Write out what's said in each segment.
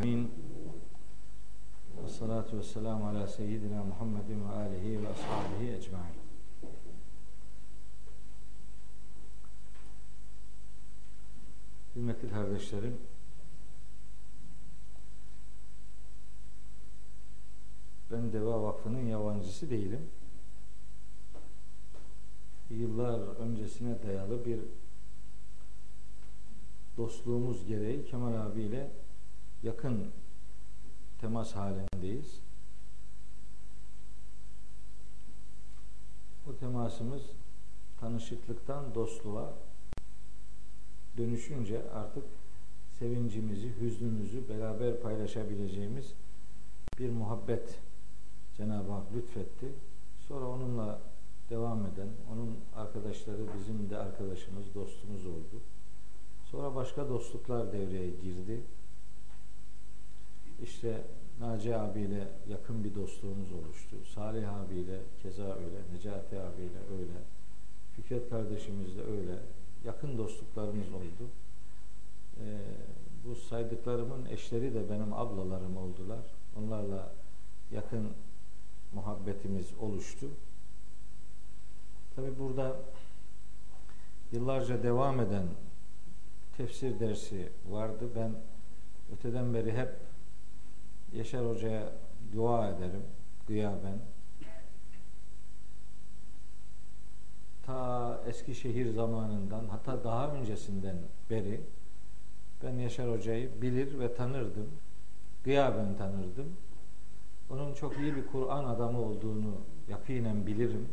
alemin. Ve salatu ve selamu ala seyyidina Muhammedin ve alihi ve ashabihi ecmain. Kıymetli kardeşlerim, ben Deva Vakfı'nın yabancısı değilim. Yıllar öncesine dayalı bir dostluğumuz gereği Kemal abiyle yakın temas halindeyiz. Bu temasımız tanışıklıktan dostluğa dönüşünce artık sevincimizi, hüznümüzü beraber paylaşabileceğimiz bir muhabbet Cenab-ı Hak lütfetti. Sonra onunla devam eden, onun arkadaşları bizim de arkadaşımız, dostumuz oldu. Sonra başka dostluklar devreye girdi. İşte Naci abiyle yakın bir dostluğumuz oluştu. Salih abiyle keza öyle, Necati abiyle öyle, Fikret kardeşimizle öyle yakın dostluklarımız oldu. Ee, bu saydıklarımın eşleri de benim ablalarım oldular. Onlarla yakın muhabbetimiz oluştu. Tabi burada yıllarca devam eden tefsir dersi vardı. Ben öteden beri hep Yaşar Hoca'ya dua ederim gıyaben. Ta Eskişehir zamanından hatta daha öncesinden beri ben Yaşar Hoca'yı bilir ve tanırdım. Gıyaben tanırdım. Onun çok iyi bir Kur'an adamı olduğunu yakinen bilirim.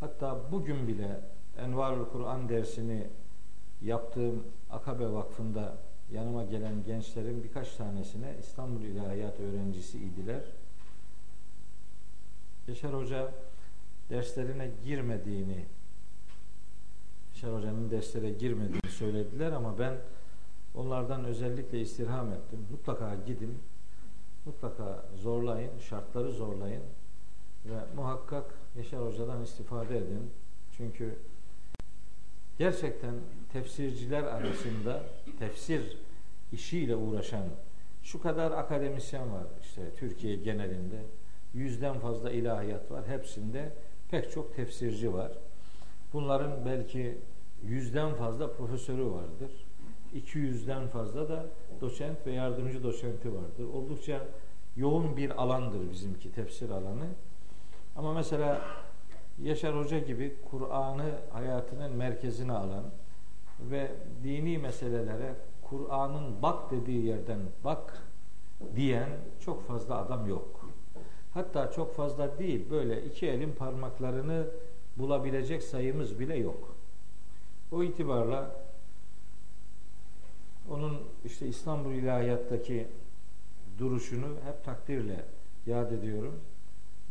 Hatta bugün bile Envarul Kur'an dersini yaptığım Akabe Vakfı'nda yanıma gelen gençlerin birkaç tanesine İstanbul İlahiyat öğrencisi idiler. Yaşar Hoca derslerine girmediğini Yaşar Hoca'nın derslere girmediğini söylediler ama ben onlardan özellikle istirham ettim. Mutlaka gidin, mutlaka zorlayın, şartları zorlayın ve muhakkak Yaşar Hoca'dan istifade edin. Çünkü gerçekten tefsirciler arasında tefsir işiyle uğraşan şu kadar akademisyen var işte Türkiye genelinde. Yüzden fazla ilahiyat var. Hepsinde pek çok tefsirci var. Bunların belki yüzden fazla profesörü vardır. 200'den fazla da doçent ve yardımcı doçenti vardır. Oldukça yoğun bir alandır bizimki tefsir alanı. Ama mesela Yaşar Hoca gibi Kur'an'ı hayatının merkezine alan ve dini meselelere Kur'an'ın bak dediği yerden bak diyen çok fazla adam yok. Hatta çok fazla değil böyle iki elin parmaklarını bulabilecek sayımız bile yok. O itibarla onun işte İstanbul İlahiyat'taki duruşunu hep takdirle yad ediyorum.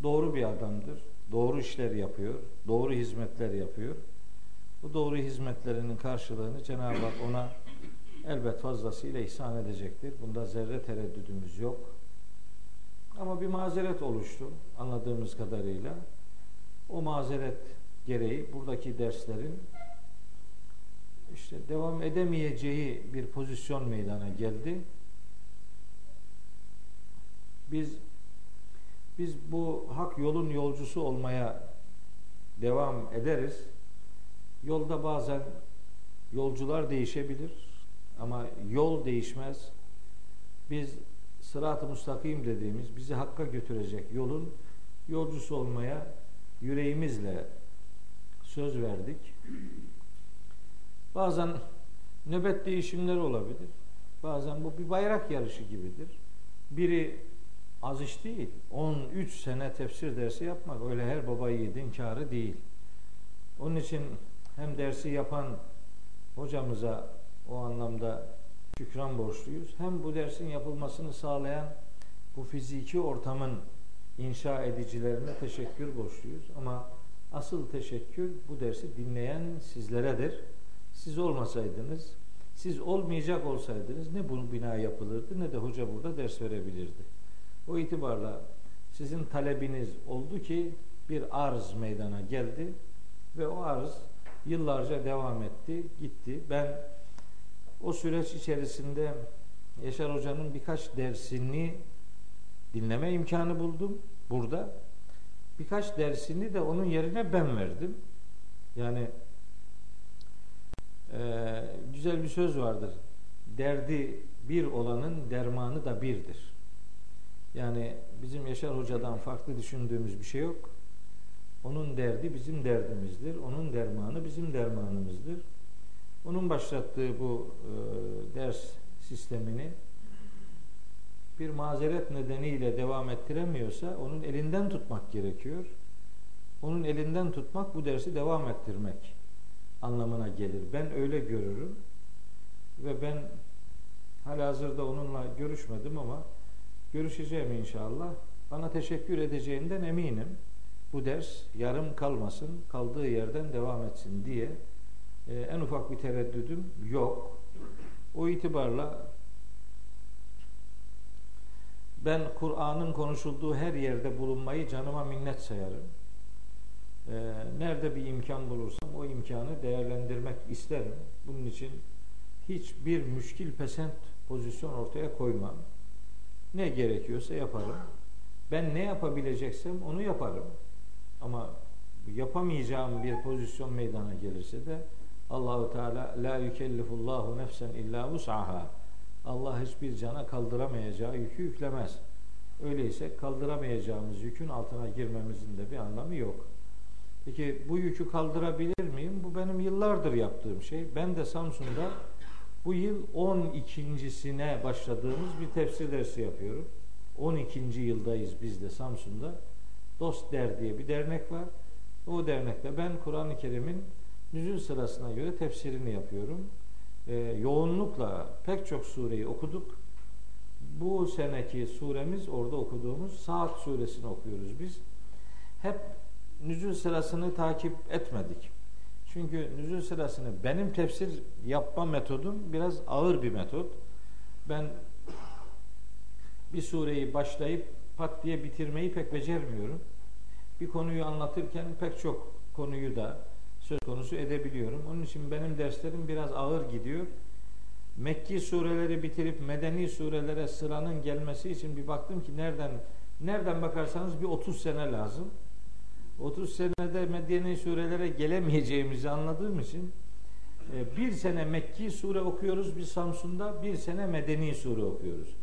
Doğru bir adamdır. Doğru işler yapıyor. Doğru hizmetler yapıyor. Bu doğru hizmetlerinin karşılığını Cenab-ı Hak ona elbet fazlasıyla ihsan edecektir. Bunda zerre tereddüdümüz yok. Ama bir mazeret oluştu anladığımız kadarıyla. O mazeret gereği buradaki derslerin işte devam edemeyeceği bir pozisyon meydana geldi. Biz biz bu hak yolun yolcusu olmaya devam ederiz. Yolda bazen yolcular değişebilir ama yol değişmez. Biz sırat-ı müstakim dediğimiz bizi hakka götürecek yolun yolcusu olmaya yüreğimizle söz verdik. Bazen nöbet değişimleri olabilir. Bazen bu bir bayrak yarışı gibidir. Biri az iş değil. 13 sene tefsir dersi yapmak öyle her baba yiğidin karı değil. Onun için hem dersi yapan hocamıza o anlamda şükran borçluyuz. Hem bu dersin yapılmasını sağlayan bu fiziki ortamın inşa edicilerine teşekkür borçluyuz. Ama asıl teşekkür bu dersi dinleyen sizleredir. Siz olmasaydınız, siz olmayacak olsaydınız ne bu bina yapılırdı ne de hoca burada ders verebilirdi. O itibarla sizin talebiniz oldu ki bir arz meydana geldi. Ve o arz yıllarca devam etti, gitti. Ben o süreç içerisinde Yaşar Hoca'nın birkaç dersini dinleme imkanı buldum burada. Birkaç dersini de onun yerine ben verdim. Yani e, güzel bir söz vardır. Derdi bir olanın dermanı da birdir. Yani bizim Yaşar Hoca'dan farklı düşündüğümüz bir şey yok. Onun derdi bizim derdimizdir. Onun dermanı bizim dermanımızdır. Onun başlattığı bu e, ders sistemini bir mazeret nedeniyle devam ettiremiyorsa onun elinden tutmak gerekiyor. Onun elinden tutmak bu dersi devam ettirmek anlamına gelir. Ben öyle görürüm. Ve ben halihazırda onunla görüşmedim ama görüşeceğim inşallah. Bana teşekkür edeceğinden eminim. Bu ders yarım kalmasın, kaldığı yerden devam etsin diye e, en ufak bir tereddüdüm yok. O itibarla ben Kur'an'ın konuşulduğu her yerde bulunmayı canıma minnet sayarım. Ee, nerede bir imkan bulursam o imkanı değerlendirmek isterim. Bunun için hiçbir müşkil pesent pozisyon ortaya koymam. Ne gerekiyorsa yaparım. Ben ne yapabileceksem onu yaparım. Ama yapamayacağım bir pozisyon meydana gelirse de Allahu Teala la yükellifullahu nefsen illa vus'aha. Allah hiçbir cana kaldıramayacağı yükü yüklemez. Öyleyse kaldıramayacağımız yükün altına girmemizin de bir anlamı yok. Peki bu yükü kaldırabilir miyim? Bu benim yıllardır yaptığım şey. Ben de Samsun'da bu yıl 12.sine başladığımız bir tefsir dersi yapıyorum. 12. yıldayız biz de Samsun'da. Dost Der diye bir dernek var. O dernekte ben Kur'an-ı Kerim'in nüzul sırasına göre tefsirini yapıyorum. Ee, yoğunlukla pek çok sureyi okuduk. Bu seneki suremiz orada okuduğumuz Saat suresini okuyoruz biz. Hep nüzul sırasını takip etmedik. Çünkü nüzul sırasını benim tefsir yapma metodum biraz ağır bir metot. Ben bir sureyi başlayıp pat diye bitirmeyi pek becermiyorum. Bir konuyu anlatırken pek çok konuyu da söz konusu edebiliyorum. Onun için benim derslerim biraz ağır gidiyor. Mekki sureleri bitirip medeni surelere sıranın gelmesi için bir baktım ki nereden nereden bakarsanız bir 30 sene lazım. 30 senede medeni surelere gelemeyeceğimizi anladığım için e, bir sene Mekki sure okuyoruz biz Samsun'da, bir sene medeni sure okuyoruz.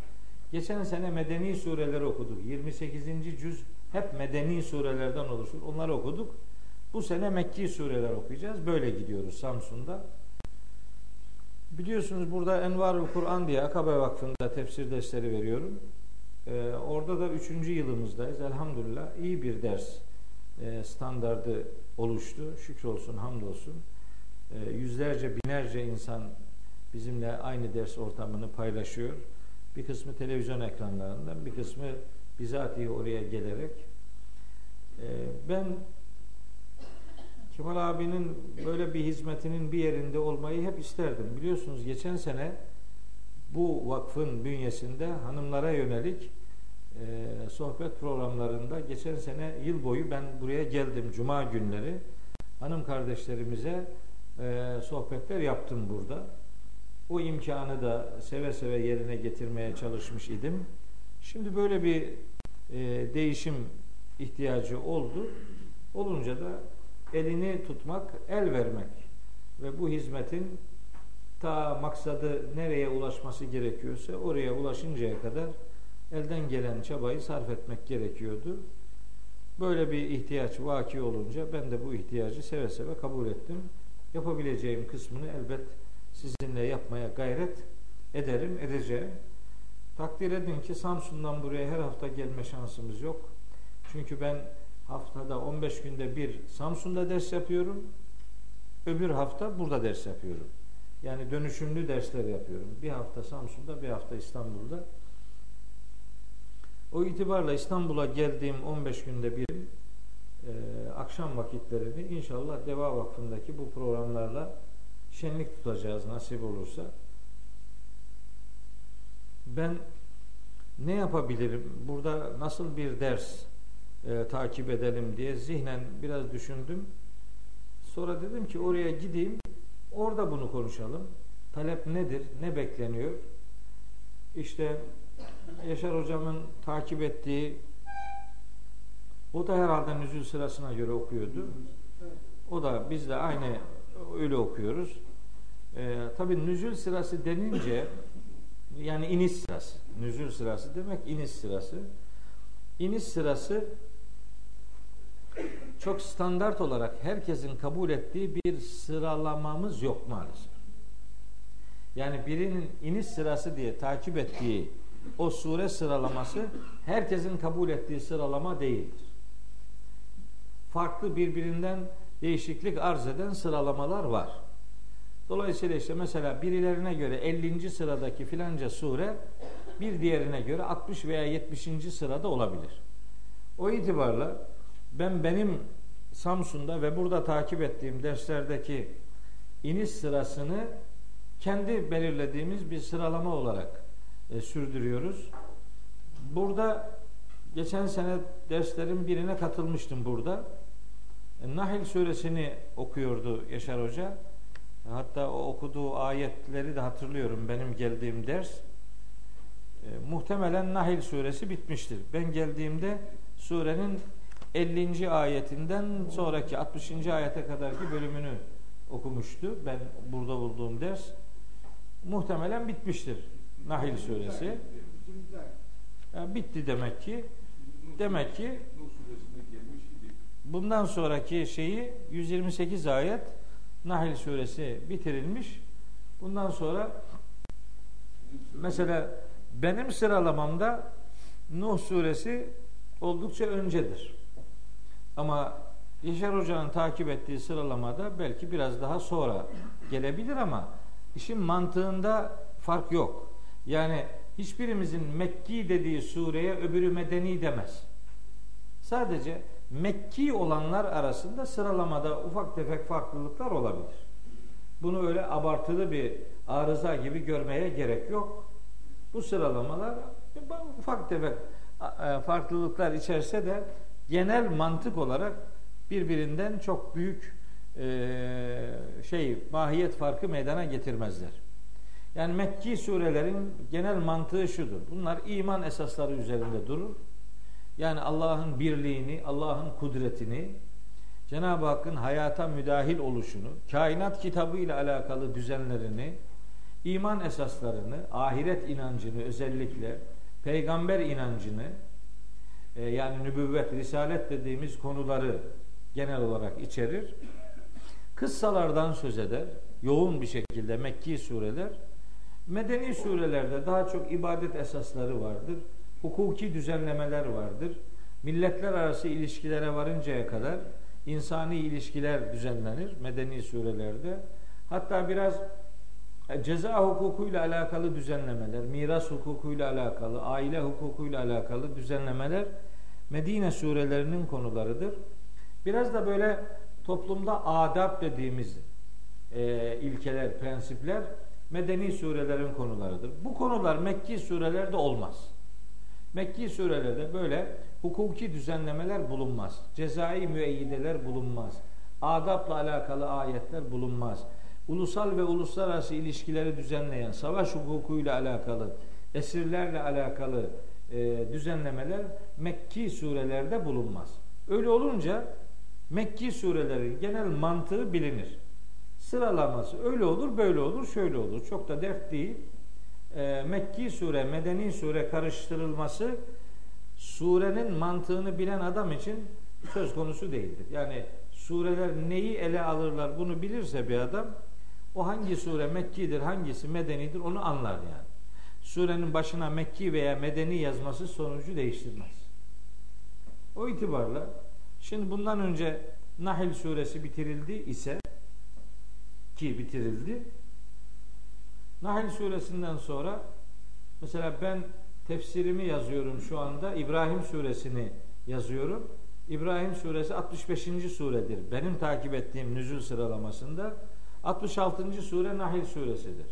Geçen sene medeni sureleri okuduk. 28. cüz hep medeni surelerden oluşur. Onları okuduk. Bu sene Mekki sureler okuyacağız. Böyle gidiyoruz Samsun'da. Biliyorsunuz burada Envarul Kur'an diye Akabe Vakfı'nda tefsir dersleri veriyorum. Ee, orada da üçüncü yılımızdayız. Elhamdülillah iyi bir ders e, standardı oluştu. Şükrolsun, hamdolsun. E, yüzlerce, binlerce insan bizimle aynı ders ortamını paylaşıyor. Bir kısmı televizyon ekranlarından, bir kısmı bizatihi oraya gelerek. E, ben Kemal abinin böyle bir hizmetinin bir yerinde olmayı hep isterdim. Biliyorsunuz geçen sene bu vakfın bünyesinde hanımlara yönelik e, sohbet programlarında geçen sene yıl boyu ben buraya geldim cuma günleri. Hanım kardeşlerimize e, sohbetler yaptım burada. O imkanı da seve seve yerine getirmeye çalışmış idim. Şimdi böyle bir e, değişim ihtiyacı oldu. Olunca da elini tutmak, el vermek ve bu hizmetin ta maksadı nereye ulaşması gerekiyorsa oraya ulaşıncaya kadar elden gelen çabayı sarf etmek gerekiyordu. Böyle bir ihtiyaç vaki olunca ben de bu ihtiyacı seve seve kabul ettim. Yapabileceğim kısmını elbet sizinle yapmaya gayret ederim, edeceğim. Takdir edin ki Samsun'dan buraya her hafta gelme şansımız yok. Çünkü ben haftada 15 günde bir Samsun'da ders yapıyorum. Öbür hafta burada ders yapıyorum. Yani dönüşümlü dersler yapıyorum. Bir hafta Samsun'da, bir hafta İstanbul'da. O itibarla İstanbul'a geldiğim 15 günde bir e, akşam vakitlerini inşallah Deva Vakfı'ndaki bu programlarla şenlik tutacağız nasip olursa. Ben ne yapabilirim? Burada nasıl bir ders e, takip edelim diye zihnen biraz düşündüm. Sonra dedim ki oraya gideyim, orada bunu konuşalım. Talep nedir, ne bekleniyor? İşte Yaşar hocamın takip ettiği o da herhalde nüzül sırasına göre okuyordu. O da biz de aynı öyle okuyoruz. Ee, Tabi nüzül sırası denince yani iniş sırası. Nüzül sırası demek iniş sırası. İniş sırası çok standart olarak herkesin kabul ettiği bir sıralamamız yok maalesef. Yani birinin iniş sırası diye takip ettiği o sure sıralaması herkesin kabul ettiği sıralama değildir. Farklı birbirinden değişiklik arz eden sıralamalar var. Dolayısıyla işte mesela birilerine göre 50. sıradaki filanca sure bir diğerine göre 60 veya 70. sırada olabilir. O itibarla ben benim Samsun'da ve burada takip ettiğim derslerdeki iniş sırasını kendi belirlediğimiz bir sıralama olarak e, sürdürüyoruz. Burada geçen sene derslerin birine katılmıştım burada. E, Nahil suresini okuyordu Yaşar Hoca. Hatta o okuduğu ayetleri de hatırlıyorum benim geldiğim ders. E, muhtemelen Nahil suresi bitmiştir. Ben geldiğimde surenin 50. ayetinden sonraki 60. ayete kadarki bölümünü okumuştu. Ben burada bulduğum ders. Muhtemelen bitmiştir Nahil suresi. Yani bitti demek ki. Demek ki bundan sonraki şeyi 128 ayet Nahil suresi bitirilmiş. Bundan sonra mesela benim sıralamamda Nuh suresi oldukça öncedir. Ama Yaşar Hoca'nın takip ettiği sıralamada belki biraz daha sonra gelebilir ama işin mantığında fark yok. Yani hiçbirimizin Mekki dediği sureye öbürü Medeni demez. Sadece Mekki olanlar arasında sıralamada ufak tefek farklılıklar olabilir. Bunu öyle abartılı bir arıza gibi görmeye gerek yok. Bu sıralamalar ufak tefek e, farklılıklar içerse de genel mantık olarak birbirinden çok büyük e, şey mahiyet farkı meydana getirmezler. Yani Mekki surelerin genel mantığı şudur. Bunlar iman esasları üzerinde durur. Yani Allah'ın birliğini, Allah'ın kudretini, Cenab-ı Hakk'ın hayata müdahil oluşunu, kainat kitabı ile alakalı düzenlerini, iman esaslarını, ahiret inancını özellikle, peygamber inancını, e, yani nübüvvet, risalet dediğimiz konuları genel olarak içerir. Kıssalardan söz eder, yoğun bir şekilde Mekki sureler. Medeni surelerde daha çok ibadet esasları vardır. Hukuki düzenlemeler vardır. Milletler arası ilişkilere varıncaya kadar insani ilişkiler düzenlenir medeni surelerde. Hatta biraz e, ceza hukukuyla alakalı düzenlemeler, miras hukukuyla alakalı, aile hukukuyla alakalı düzenlemeler Medine surelerinin konularıdır. Biraz da böyle toplumda adab dediğimiz e, ilkeler, prensipler medeni surelerin konularıdır. Bu konular Mekki surelerde olmaz. Mekki surelerde böyle hukuki düzenlemeler bulunmaz. Cezai müeyyideler bulunmaz. Adapla alakalı ayetler bulunmaz. Ulusal ve uluslararası ilişkileri düzenleyen, savaş hukukuyla alakalı, esirlerle alakalı e, düzenlemeler Mekki surelerde bulunmaz. Öyle olunca Mekki surelerin genel mantığı bilinir. Sıralaması öyle olur, böyle olur, şöyle olur. Çok da dert değil. E, Mekki sure, Medeni sure karıştırılması surenin mantığını bilen adam için söz konusu değildir. Yani sureler neyi ele alırlar bunu bilirse bir adam o hangi sure Mekki'dir, hangisi Medeni'dir onu anlar yani surenin başına Mekki veya Medeni yazması sonucu değiştirmez. O itibarla şimdi bundan önce Nahil suresi bitirildi ise ki bitirildi. Nahil suresinden sonra mesela ben tefsirimi yazıyorum şu anda. İbrahim suresini yazıyorum. İbrahim suresi 65. suredir. Benim takip ettiğim nüzul sıralamasında 66. sure Nahil suresidir.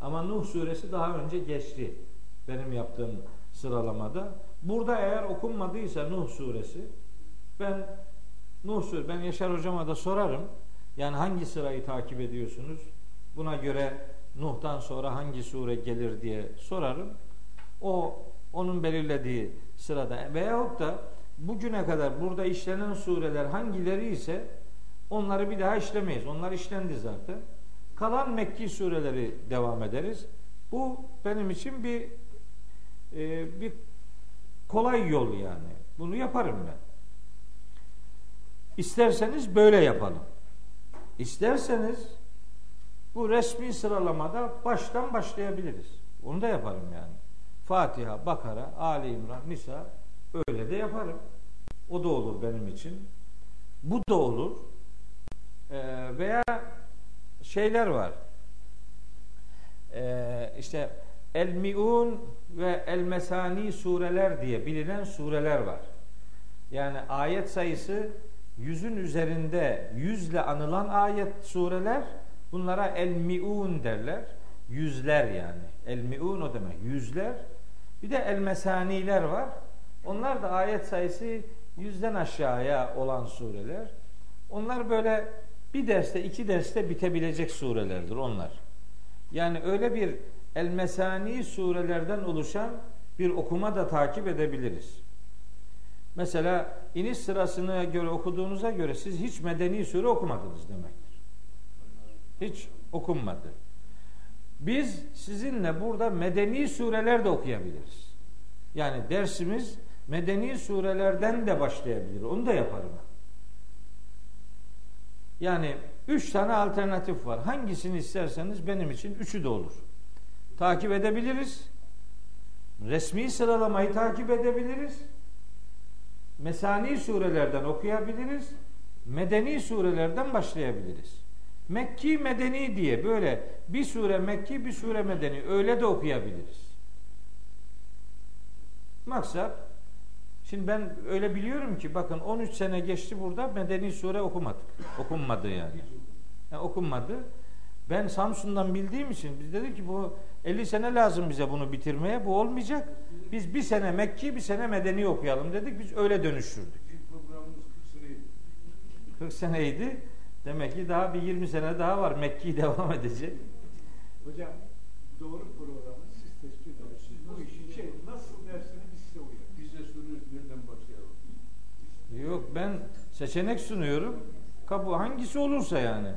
Ama Nuh suresi daha önce geçti. Benim yaptığım sıralamada. Burada eğer okunmadıysa Nuh suresi ben Nuh suresi ben Yaşar hocama da sorarım. Yani hangi sırayı takip ediyorsunuz? Buna göre Nuh'tan sonra hangi sure gelir diye sorarım. O onun belirlediği sırada veyahut da bugüne kadar burada işlenen sureler hangileri ise onları bir daha işlemeyiz. Onlar işlendi zaten. Kalan Mekki sureleri devam ederiz. Bu benim için bir e, bir kolay yol yani. Bunu yaparım ben. İsterseniz böyle yapalım. İsterseniz bu resmi sıralamada baştan başlayabiliriz. Onu da yaparım yani. Fatiha, Bakara, Ali İmran, Nisa öyle de yaparım. O da olur benim için. Bu da olur. Ee, veya şeyler var. Ee, işte El Miun ve El Mesani sureler diye bilinen sureler var. Yani ayet sayısı yüzün üzerinde yüzle anılan ayet sureler bunlara El Miun derler. Yüzler yani. El Miun o demek. Yüzler. Bir de El Mesaniler var. Onlar da ayet sayısı yüzden aşağıya olan sureler. Onlar böyle bir derste, iki derste bitebilecek surelerdir onlar. Yani öyle bir El Mesani surelerden oluşan bir okuma da takip edebiliriz. Mesela iniş sırasına göre okuduğunuza göre siz hiç medeni sure okumadınız demektir. Hiç okunmadı. Biz sizinle burada medeni sureler de okuyabiliriz. Yani dersimiz medeni surelerden de başlayabilir. Onu da yaparım. Yani üç tane alternatif var. Hangisini isterseniz benim için üçü de olur. Takip edebiliriz. Resmi sıralamayı takip edebiliriz. Mesani surelerden okuyabiliriz. Medeni surelerden başlayabiliriz. Mekki medeni diye böyle bir sure Mekki bir sure medeni öyle de okuyabiliriz. Maksat şimdi ben öyle biliyorum ki bakın 13 sene geçti burada medeni sure okumadık. Okunmadı yani. yani okunmadı. Ben Samsun'dan bildiğim için biz dedik ki bu 50 sene lazım bize bunu bitirmeye. Bu olmayacak. Biz bir sene Mekki bir sene Medeni okuyalım dedik. Biz öyle dönüştürdük. 40 seneydi. Demek ki daha bir 20 sene daha var. Mekki devam edecek. Hocam doğru programı siz tespit ediyorsunuz. Bu işin şey nasıl dersini biz size uyarız. Biz de soruyoruz nereden başlayalım? Yok ben seçenek sunuyorum. Kabu hangisi olursa yani.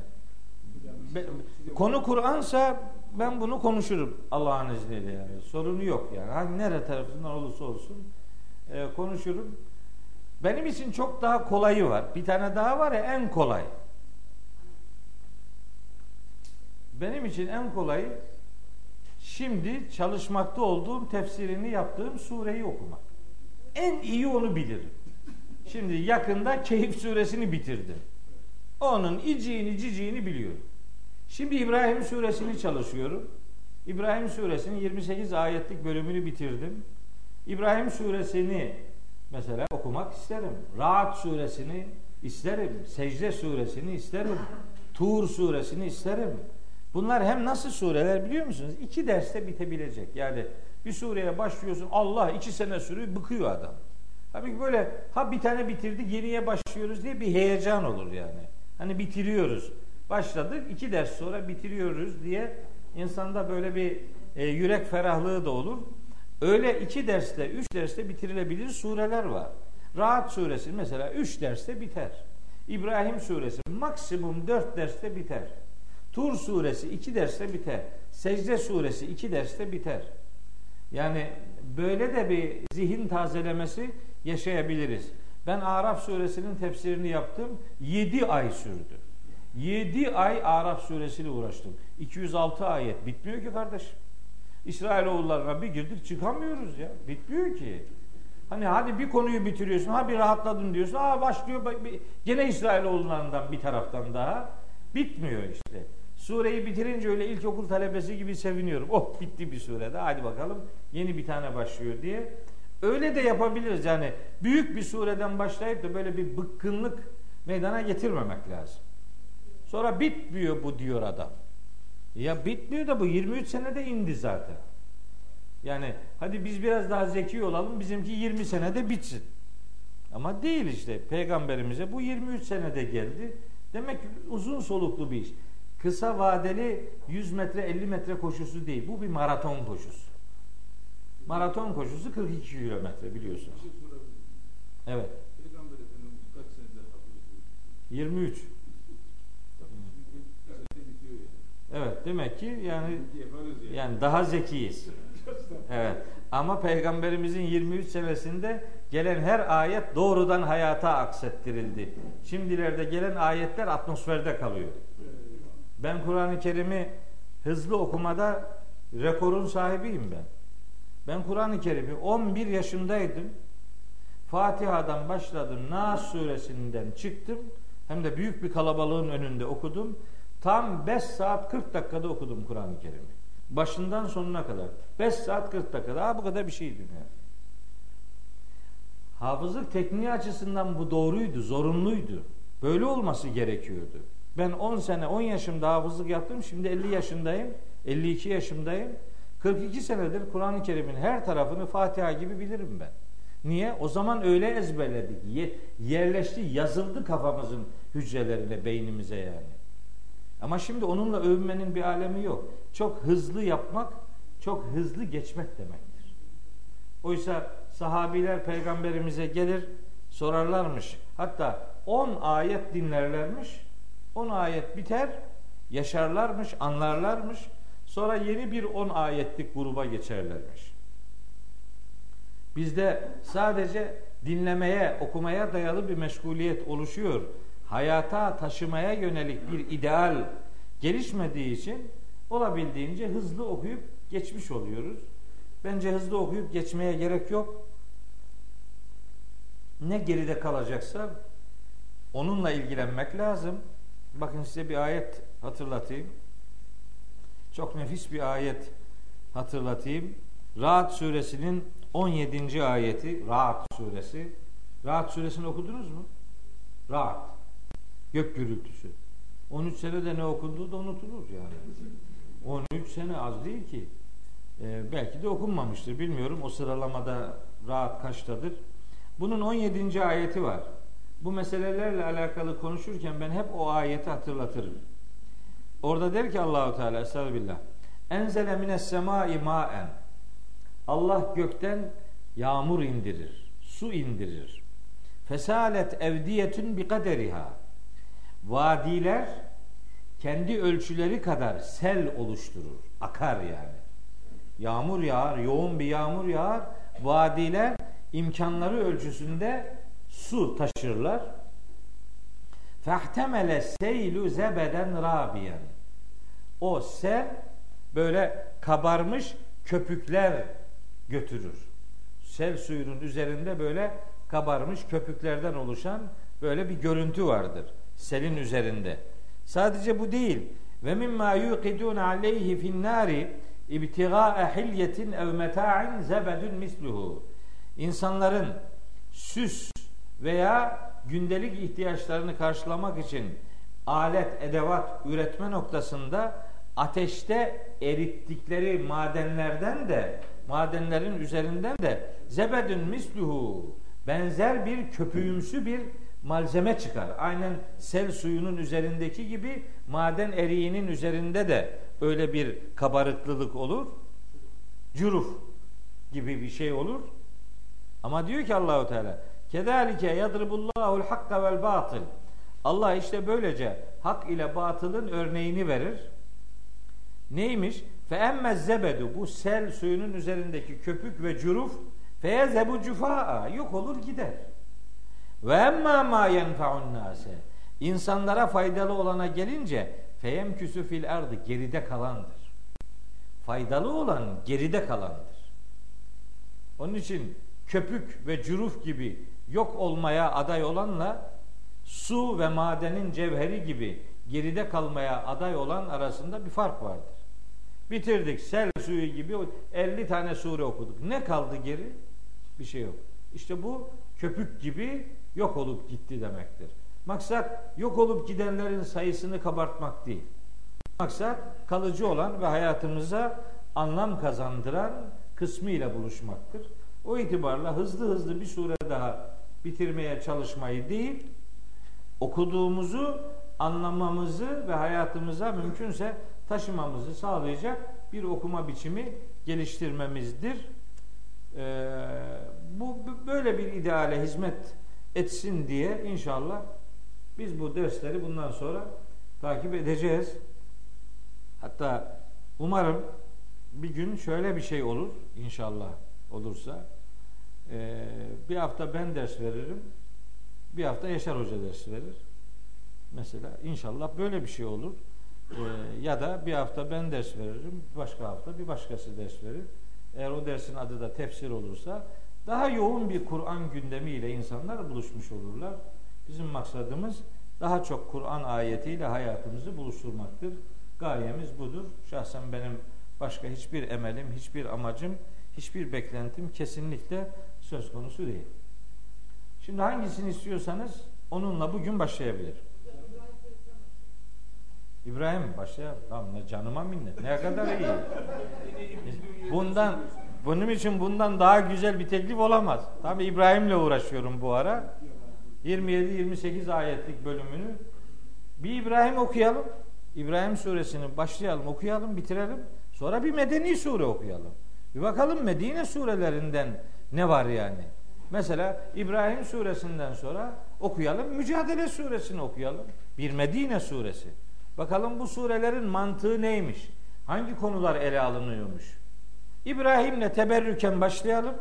Be, konu Kur'ansa ben bunu konuşurum Allah'ın izniyle yani. Sorunu yok yani. Hangi nere tarafından olursa olsun e, konuşurum. Benim için çok daha kolayı var. Bir tane daha var ya en kolay. Benim için en kolayı şimdi çalışmakta olduğum tefsirini yaptığım sureyi okumak. En iyi onu bilirim. Şimdi yakında Keyif suresini bitirdim. Onun iciğini ciciğini biliyorum. Şimdi İbrahim suresini çalışıyorum. İbrahim suresinin 28 ayetlik bölümünü bitirdim. İbrahim suresini mesela okumak isterim. Rahat suresini isterim. Secde suresini isterim. Tur suresini isterim. Bunlar hem nasıl sureler biliyor musunuz? İki derste bitebilecek. Yani bir sureye başlıyorsun Allah iki sene sürüyor bıkıyor adam. Tabii böyle ha bir tane bitirdik yeniye başlıyoruz diye bir heyecan olur yani. Hani bitiriyoruz. Başladık iki ders sonra bitiriyoruz diye insanda böyle bir e, yürek ferahlığı da olur. Öyle iki derste, üç derste bitirilebilir sureler var. Rahat suresi mesela üç derste biter. İbrahim suresi maksimum dört derste biter. Tur suresi iki derste biter. Secde suresi iki derste biter. Yani böyle de bir zihin tazelemesi yaşayabiliriz. Ben Araf suresinin tefsirini yaptım. Yedi ay sürdü. Yedi ay Araf suresiyle uğraştım. 206 ayet. Bitmiyor ki kardeşim. İsrailoğullarına bir girdik çıkamıyoruz ya. Bitmiyor ki. Hani hadi bir konuyu bitiriyorsun, ha bir rahatladın diyorsun. Aa başlıyor gene İsrailoğullarından bir taraftan daha. Bitmiyor işte. Sureyi bitirince öyle ilkokul talebesi gibi seviniyorum. Oh bitti bir surede. Hadi bakalım yeni bir tane başlıyor diye. Öyle de yapabiliriz. Yani büyük bir sureden başlayıp da böyle bir bıkkınlık meydana getirmemek lazım. Sonra bitmiyor bu diyor adam. Ya bitmiyor da bu 23 senede indi zaten. Yani hadi biz biraz daha zeki olalım bizimki 20 senede bitsin. Ama değil işte peygamberimize bu 23 senede geldi. Demek ki uzun soluklu bir iş. Kısa vadeli 100 metre 50 metre koşusu değil. Bu bir maraton koşusu. Maraton koşusu 42 kilometre biliyorsunuz. Şey? Evet. Peygamber Efendimiz kaç senede hafızlıyor? 23. Şimdi bir senede bitiyor yani. Evet demek ki yani yani daha zekiyiz. Evet. Ama peygamberimizin 23 senesinde gelen her ayet doğrudan hayata aksettirildi. Şimdilerde gelen ayetler atmosferde kalıyor. Ben Kur'an-ı Kerim'i hızlı okumada rekorun sahibiyim ben. Ben Kur'an-ı Kerim'i 11 yaşındaydım. Fatiha'dan başladım. Nas suresinden çıktım. Hem de büyük bir kalabalığın önünde okudum. Tam 5 saat 40 dakikada okudum Kur'an-ı Kerim'i. Başından sonuna kadar. 5 saat 40 dakikada. Ha bu kadar bir şeydi yani. Hafızlık tekniği açısından bu doğruydu, zorunluydu. Böyle olması gerekiyordu. Ben 10 sene, 10 yaşımda hafızlık yaptım. Şimdi 50 yaşındayım, 52 yaşındayım. 42 senedir Kur'an-ı Kerim'in her tarafını Fatiha gibi bilirim ben. Niye? O zaman öyle ezberledik. Ye- yerleşti, yazıldı kafamızın hücrelerine, beynimize yani. Ama şimdi onunla övünmenin bir alemi yok. Çok hızlı yapmak, çok hızlı geçmek demektir. Oysa sahabiler peygamberimize gelir, sorarlarmış. Hatta 10 ayet dinlerlermiş. 10 ayet biter, yaşarlarmış, anlarlarmış. Sonra yeni bir 10 ayetlik gruba geçerlermiş. Bizde sadece dinlemeye, okumaya dayalı bir meşguliyet oluşuyor. Hayata taşımaya yönelik bir ideal gelişmediği için olabildiğince hızlı okuyup geçmiş oluyoruz. Bence hızlı okuyup geçmeye gerek yok. Ne geride kalacaksa onunla ilgilenmek lazım. Bakın size bir ayet hatırlatayım. Çok nefis bir ayet hatırlatayım. Rahat suresinin 17. ayeti Rahat suresi. Rahat suresini okudunuz mu? Rahat. Gök gürültüsü. 13 senede ne okunduğu da unutulur yani. 13 sene az değil ki. Ee, belki de okunmamıştır bilmiyorum. O sıralamada rahat kaçtadır. Bunun 17. ayeti var. Bu meselelerle alakalı konuşurken ben hep o ayeti hatırlatırım. Orada der ki Allahu Teala Estağfirullah. Enzele mines semai maen. Allah gökten yağmur indirir, su indirir. Fesalet evdiyetün bi kaderiha. Vadiler kendi ölçüleri kadar sel oluşturur, akar yani. Yağmur yağar, yoğun bir yağmur yağar. Vadiler imkanları ölçüsünde su taşırlar. Fehtemele seylu zebeden rabiyen. O sel böyle kabarmış köpükler götürür. Sel suyunun üzerinde böyle kabarmış köpüklerden oluşan böyle bir görüntü vardır selin üzerinde. Sadece bu değil. Ve mimma yuqidun aleyhi fin nari ibtigaa hilyetin ev meta'in zebedun misluhu. İnsanların süs veya gündelik ihtiyaçlarını karşılamak için alet, edevat üretme noktasında ateşte erittikleri madenlerden de madenlerin üzerinden de zebedün misluhu benzer bir köpüğümsü bir malzeme çıkar. Aynen sel suyunun üzerindeki gibi maden eriğinin üzerinde de öyle bir kabarıklılık olur. Cüruf gibi bir şey olur. Ama diyor ki Allahu Teala Kedalike yadribullahul hakka vel batıl. Allah işte böylece hak ile batılın örneğini verir. Neymiş? Fe emmez zebedu bu sel suyunun üzerindeki köpük ve cüruf feyezebu cufaa yok olur gider. Ve emma ma yenfa'un nase. İnsanlara faydalı olana gelince feyem küsü fil ardı geride kalandır. Faydalı olan geride kalandır. Onun için köpük ve cüruf gibi yok olmaya aday olanla su ve madenin cevheri gibi geride kalmaya aday olan arasında bir fark vardır. Bitirdik sel suyu gibi 50 tane sure okuduk. Ne kaldı geri? Bir şey yok. İşte bu köpük gibi yok olup gitti demektir. Maksat yok olup gidenlerin sayısını kabartmak değil. Maksat kalıcı olan ve hayatımıza anlam kazandıran kısmıyla buluşmaktır. O itibarla hızlı hızlı bir sure daha bitirmeye çalışmayı değil, okuduğumuzu anlamamızı ve hayatımıza mümkünse taşımamızı sağlayacak bir okuma biçimi geliştirmemizdir. Ee, bu böyle bir ideale hizmet etsin diye inşallah biz bu dersleri bundan sonra takip edeceğiz. Hatta umarım bir gün şöyle bir şey olur inşallah olursa. Ee, bir hafta ben ders veririm bir hafta Yaşar Hoca ders verir. Mesela inşallah böyle bir şey olur. Ee, ya da bir hafta ben ders veririm başka hafta bir başkası ders verir. Eğer o dersin adı da tefsir olursa daha yoğun bir Kur'an gündemiyle insanlar buluşmuş olurlar bizim maksadımız daha çok Kur'an ayetiyle hayatımızı buluşturmaktır gayemiz budur şahsen benim Başka hiçbir emelim, hiçbir amacım, hiçbir beklentim kesinlikle söz konusu değil. Şimdi hangisini istiyorsanız onunla bugün başlayabilir. İbrahim başlayalım. Tamam canıma minnet. Ne kadar iyi. Bundan bunun için bundan daha güzel bir teklif olamaz. Tabi İbrahim'le uğraşıyorum bu ara. 27-28 ayetlik bölümünü bir İbrahim okuyalım. İbrahim suresini başlayalım, okuyalım, bitirelim. Sonra bir medeni sure okuyalım. Bir bakalım Medine surelerinden ne var yani. Mesela İbrahim suresinden sonra okuyalım Mücadele suresini okuyalım. Bir Medine suresi. Bakalım bu surelerin mantığı neymiş? Hangi konular ele alınıyormuş? İbrahim'le teberrüken başlayalım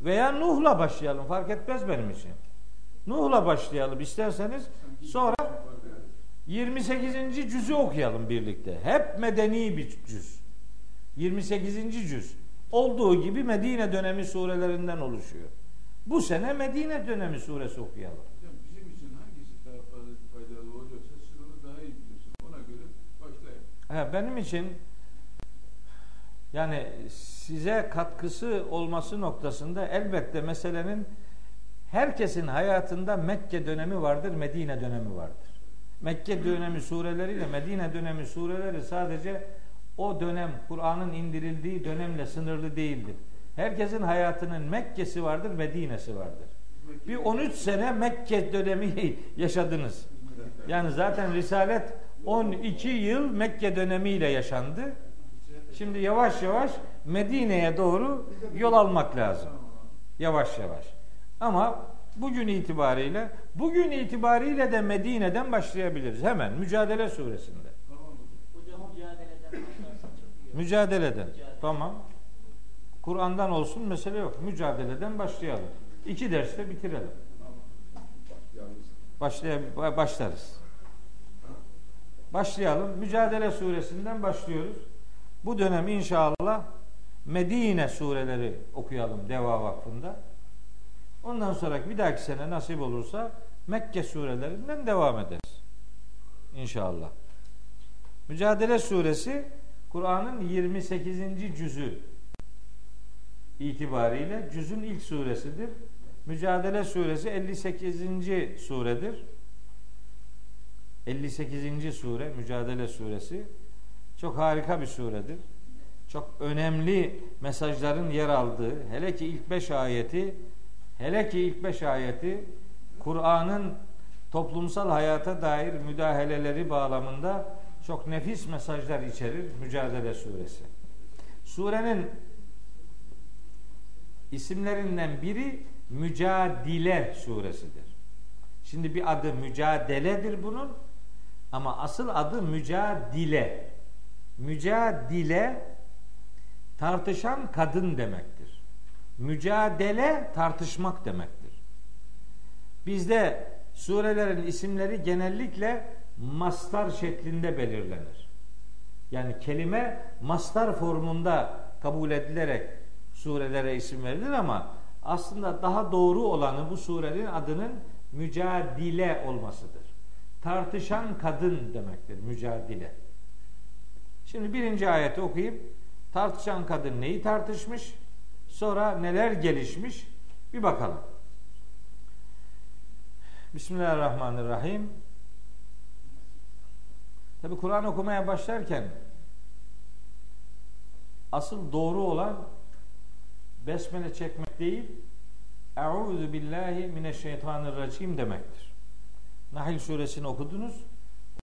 veya Nuh'la başlayalım fark etmez benim için. Nuh'la başlayalım isterseniz sonra 28. cüzü okuyalım birlikte. Hep medeni bir cüz. 28. cüz olduğu gibi Medine dönemi surelerinden oluşuyor. Bu sene Medine dönemi suresi okuyalım. Hocam bizim için hangisi daha faydalı olacaksa siz onu daha iyi biliyorsunuz. Ona göre başlayın. He, benim için yani size katkısı olması noktasında elbette meselenin herkesin hayatında Mekke dönemi vardır, Medine dönemi vardır. Mekke dönemi sureleriyle Medine dönemi sureleri sadece o dönem Kur'an'ın indirildiği dönemle sınırlı değildir. Herkesin hayatının Mekke'si vardır, Medine'si vardır. Bir 13 sene Mekke dönemi yaşadınız. Yani zaten Risalet 12 yıl Mekke dönemiyle yaşandı. Şimdi yavaş yavaş Medine'ye doğru yol almak lazım. Yavaş yavaş. Ama bugün itibariyle bugün itibariyle de Medine'den başlayabiliriz. Hemen Mücadele suresinde. Mücadeleden. Tamam. Kur'an'dan olsun mesele yok. Mücadeleden başlayalım. İki derste bitirelim. Başlay başlarız. Başlayalım. Mücadele suresinden başlıyoruz. Bu dönem inşallah Medine sureleri okuyalım Deva Vakfı'nda. Ondan sonra bir dahaki sene nasip olursa Mekke surelerinden devam ederiz. İnşallah. Mücadele suresi Kur'an'ın 28. cüzü itibariyle cüzün ilk suresidir. Mücadele suresi 58. suredir. 58. sure Mücadele suresi çok harika bir suredir. Çok önemli mesajların yer aldığı hele ki ilk beş ayeti hele ki ilk beş ayeti Kur'an'ın toplumsal hayata dair müdahaleleri bağlamında çok nefis mesajlar içerir Mücadele Suresi. Surenin isimlerinden biri Mücadile Suresidir. Şimdi bir adı mücadeledir bunun ama asıl adı mücadile. Mücadile tartışan kadın demektir. Mücadele tartışmak demektir. Bizde surelerin isimleri genellikle mastar şeklinde belirlenir. Yani kelime mastar formunda kabul edilerek surelere isim verilir ama aslında daha doğru olanı bu surenin adının mücadile olmasıdır. Tartışan kadın demektir mücadile. Şimdi birinci ayeti okuyup tartışan kadın neyi tartışmış? Sonra neler gelişmiş? Bir bakalım. Bismillahirrahmanirrahim. Tabi Kur'an okumaya başlarken asıl doğru olan besmele çekmek değil, Euzu billahi mineşşeytanirracim demektir. Nahl suresini okudunuz.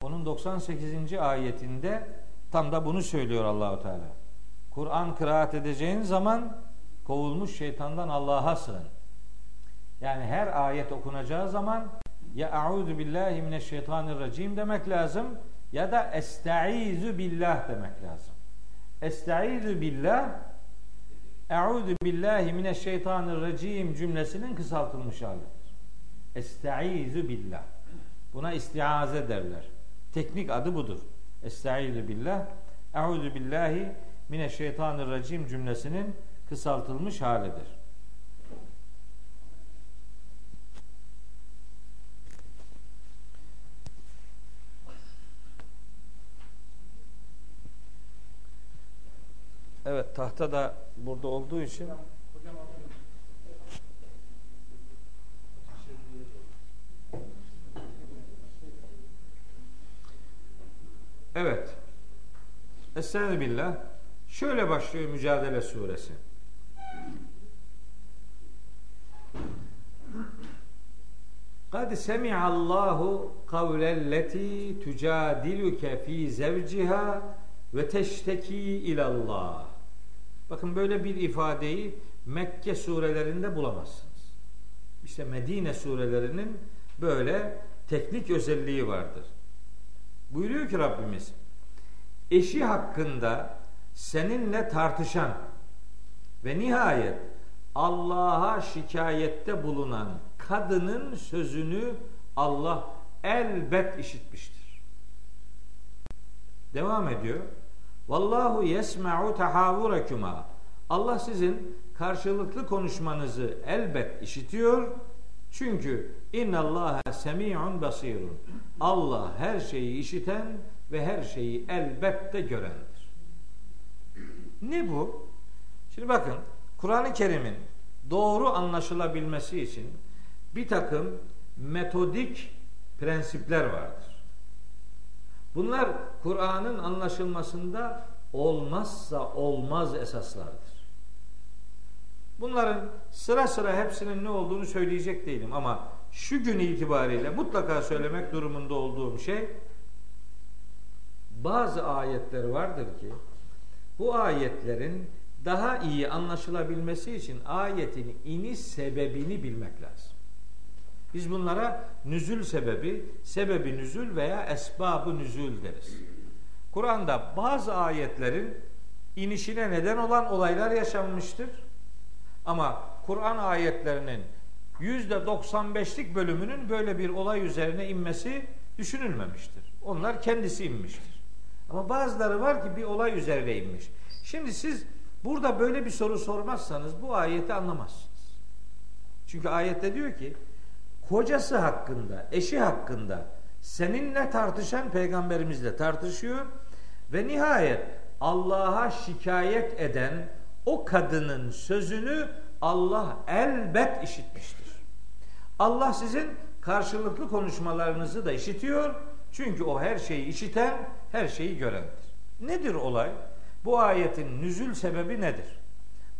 Onun 98. ayetinde tam da bunu söylüyor Allahu Teala. Kur'an kıraat edeceğin zaman kovulmuş şeytandan Allah'a sığın. Yani her ayet okunacağı zaman ya a'udhu billahi mineşşeytanirracim demek lazım ya da estaizu billah demek lazım. Estaizu billah Eûzü billahi mineşşeytanirracim cümlesinin kısaltılmış halidir. Estaizu billah. Buna istiaze derler. Teknik adı budur. Estaizu billah. Eûzü billahi mineşşeytanirracim cümlesinin kısaltılmış halidir. Evet tahta da burada olduğu için Evet. Estaizu billah. Şöyle başlıyor Mücadele suresi. Kad semi'allahu kavlelleti tücadiluke fi zevciha ve teşteki ilallah. Bakın böyle bir ifadeyi Mekke surelerinde bulamazsınız. İşte Medine surelerinin böyle teknik özelliği vardır. Buyuruyor ki Rabbimiz eşi hakkında seninle tartışan ve nihayet Allah'a şikayette bulunan kadının sözünü Allah elbet işitmiştir. Devam ediyor. Vallahu yesma'u tahavurakuma. Allah sizin karşılıklı konuşmanızı elbet işitiyor. Çünkü innallaha semi'un basirun. Allah her şeyi işiten ve her şeyi elbette görendir. Ne bu? Şimdi bakın Kur'an-ı Kerim'in doğru anlaşılabilmesi için bir takım metodik prensipler vardır. Bunlar Kur'an'ın anlaşılmasında olmazsa olmaz esaslardır. Bunların sıra sıra hepsinin ne olduğunu söyleyecek değilim ama şu gün itibariyle mutlaka söylemek durumunda olduğum şey bazı ayetler vardır ki bu ayetlerin daha iyi anlaşılabilmesi için ayetin iniş sebebini bilmek lazım. Biz bunlara nüzül sebebi, sebebi nüzül veya esbabı nüzül deriz. Kur'an'da bazı ayetlerin inişine neden olan olaylar yaşanmıştır. Ama Kur'an ayetlerinin 95'lik bölümünün böyle bir olay üzerine inmesi düşünülmemiştir. Onlar kendisi inmiştir. Ama bazıları var ki bir olay üzerine inmiş. Şimdi siz burada böyle bir soru sormazsanız bu ayeti anlamazsınız. Çünkü ayette diyor ki kocası hakkında, eşi hakkında seninle tartışan peygamberimizle tartışıyor ve nihayet Allah'a şikayet eden o kadının sözünü Allah elbet işitmiştir. Allah sizin karşılıklı konuşmalarınızı da işitiyor. Çünkü o her şeyi işiten, her şeyi görendir. Nedir olay? Bu ayetin nüzül sebebi nedir?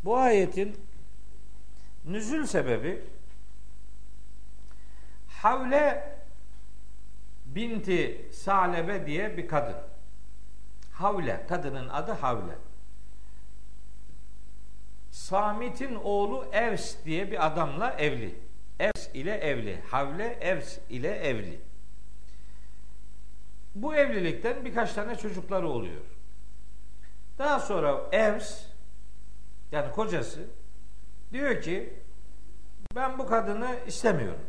Bu ayetin nüzül sebebi Havle binti Salebe diye bir kadın. Havle, kadının adı Havle. Samit'in oğlu Evs diye bir adamla evli. İle evli. Havle Evs ile evli. Bu evlilikten birkaç tane çocukları oluyor. Daha sonra Evs yani kocası diyor ki ben bu kadını istemiyorum.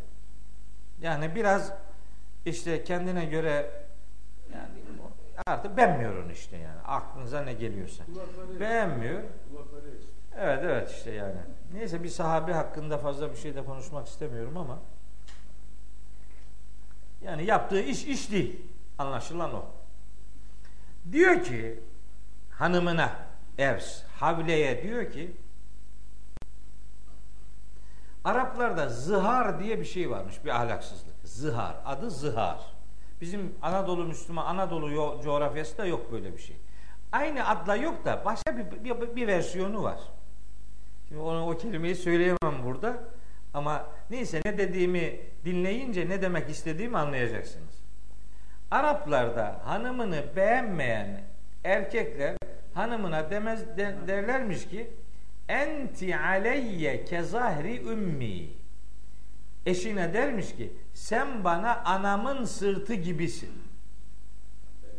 Yani biraz işte kendine göre yani artık beğenmiyor onu işte yani. Aklınıza ne geliyorsa. Beğenmiyor. Evet evet işte yani. Neyse bir sahabe hakkında fazla bir şey de konuşmak istemiyorum ama yani yaptığı iş iş değil. Anlaşılan o. Diyor ki hanımına Evs, Havle'ye diyor ki Araplarda zihar diye bir şey varmış, bir ahlaksızlık. Zihar, adı zihar. Bizim Anadolu Müslüman, Anadolu coğrafyası da yok böyle bir şey. Aynı adla yok da başka bir, bir, bir versiyonu var. Şimdi onu, o kelimeyi söyleyemem burada. Ama neyse ne dediğimi dinleyince ne demek istediğimi anlayacaksınız. Araplarda hanımını beğenmeyen erkekler hanımına demez de- derlermiş ki enti aleyye kezahri ümmi. Eşine dermiş ki sen bana anamın sırtı gibisin.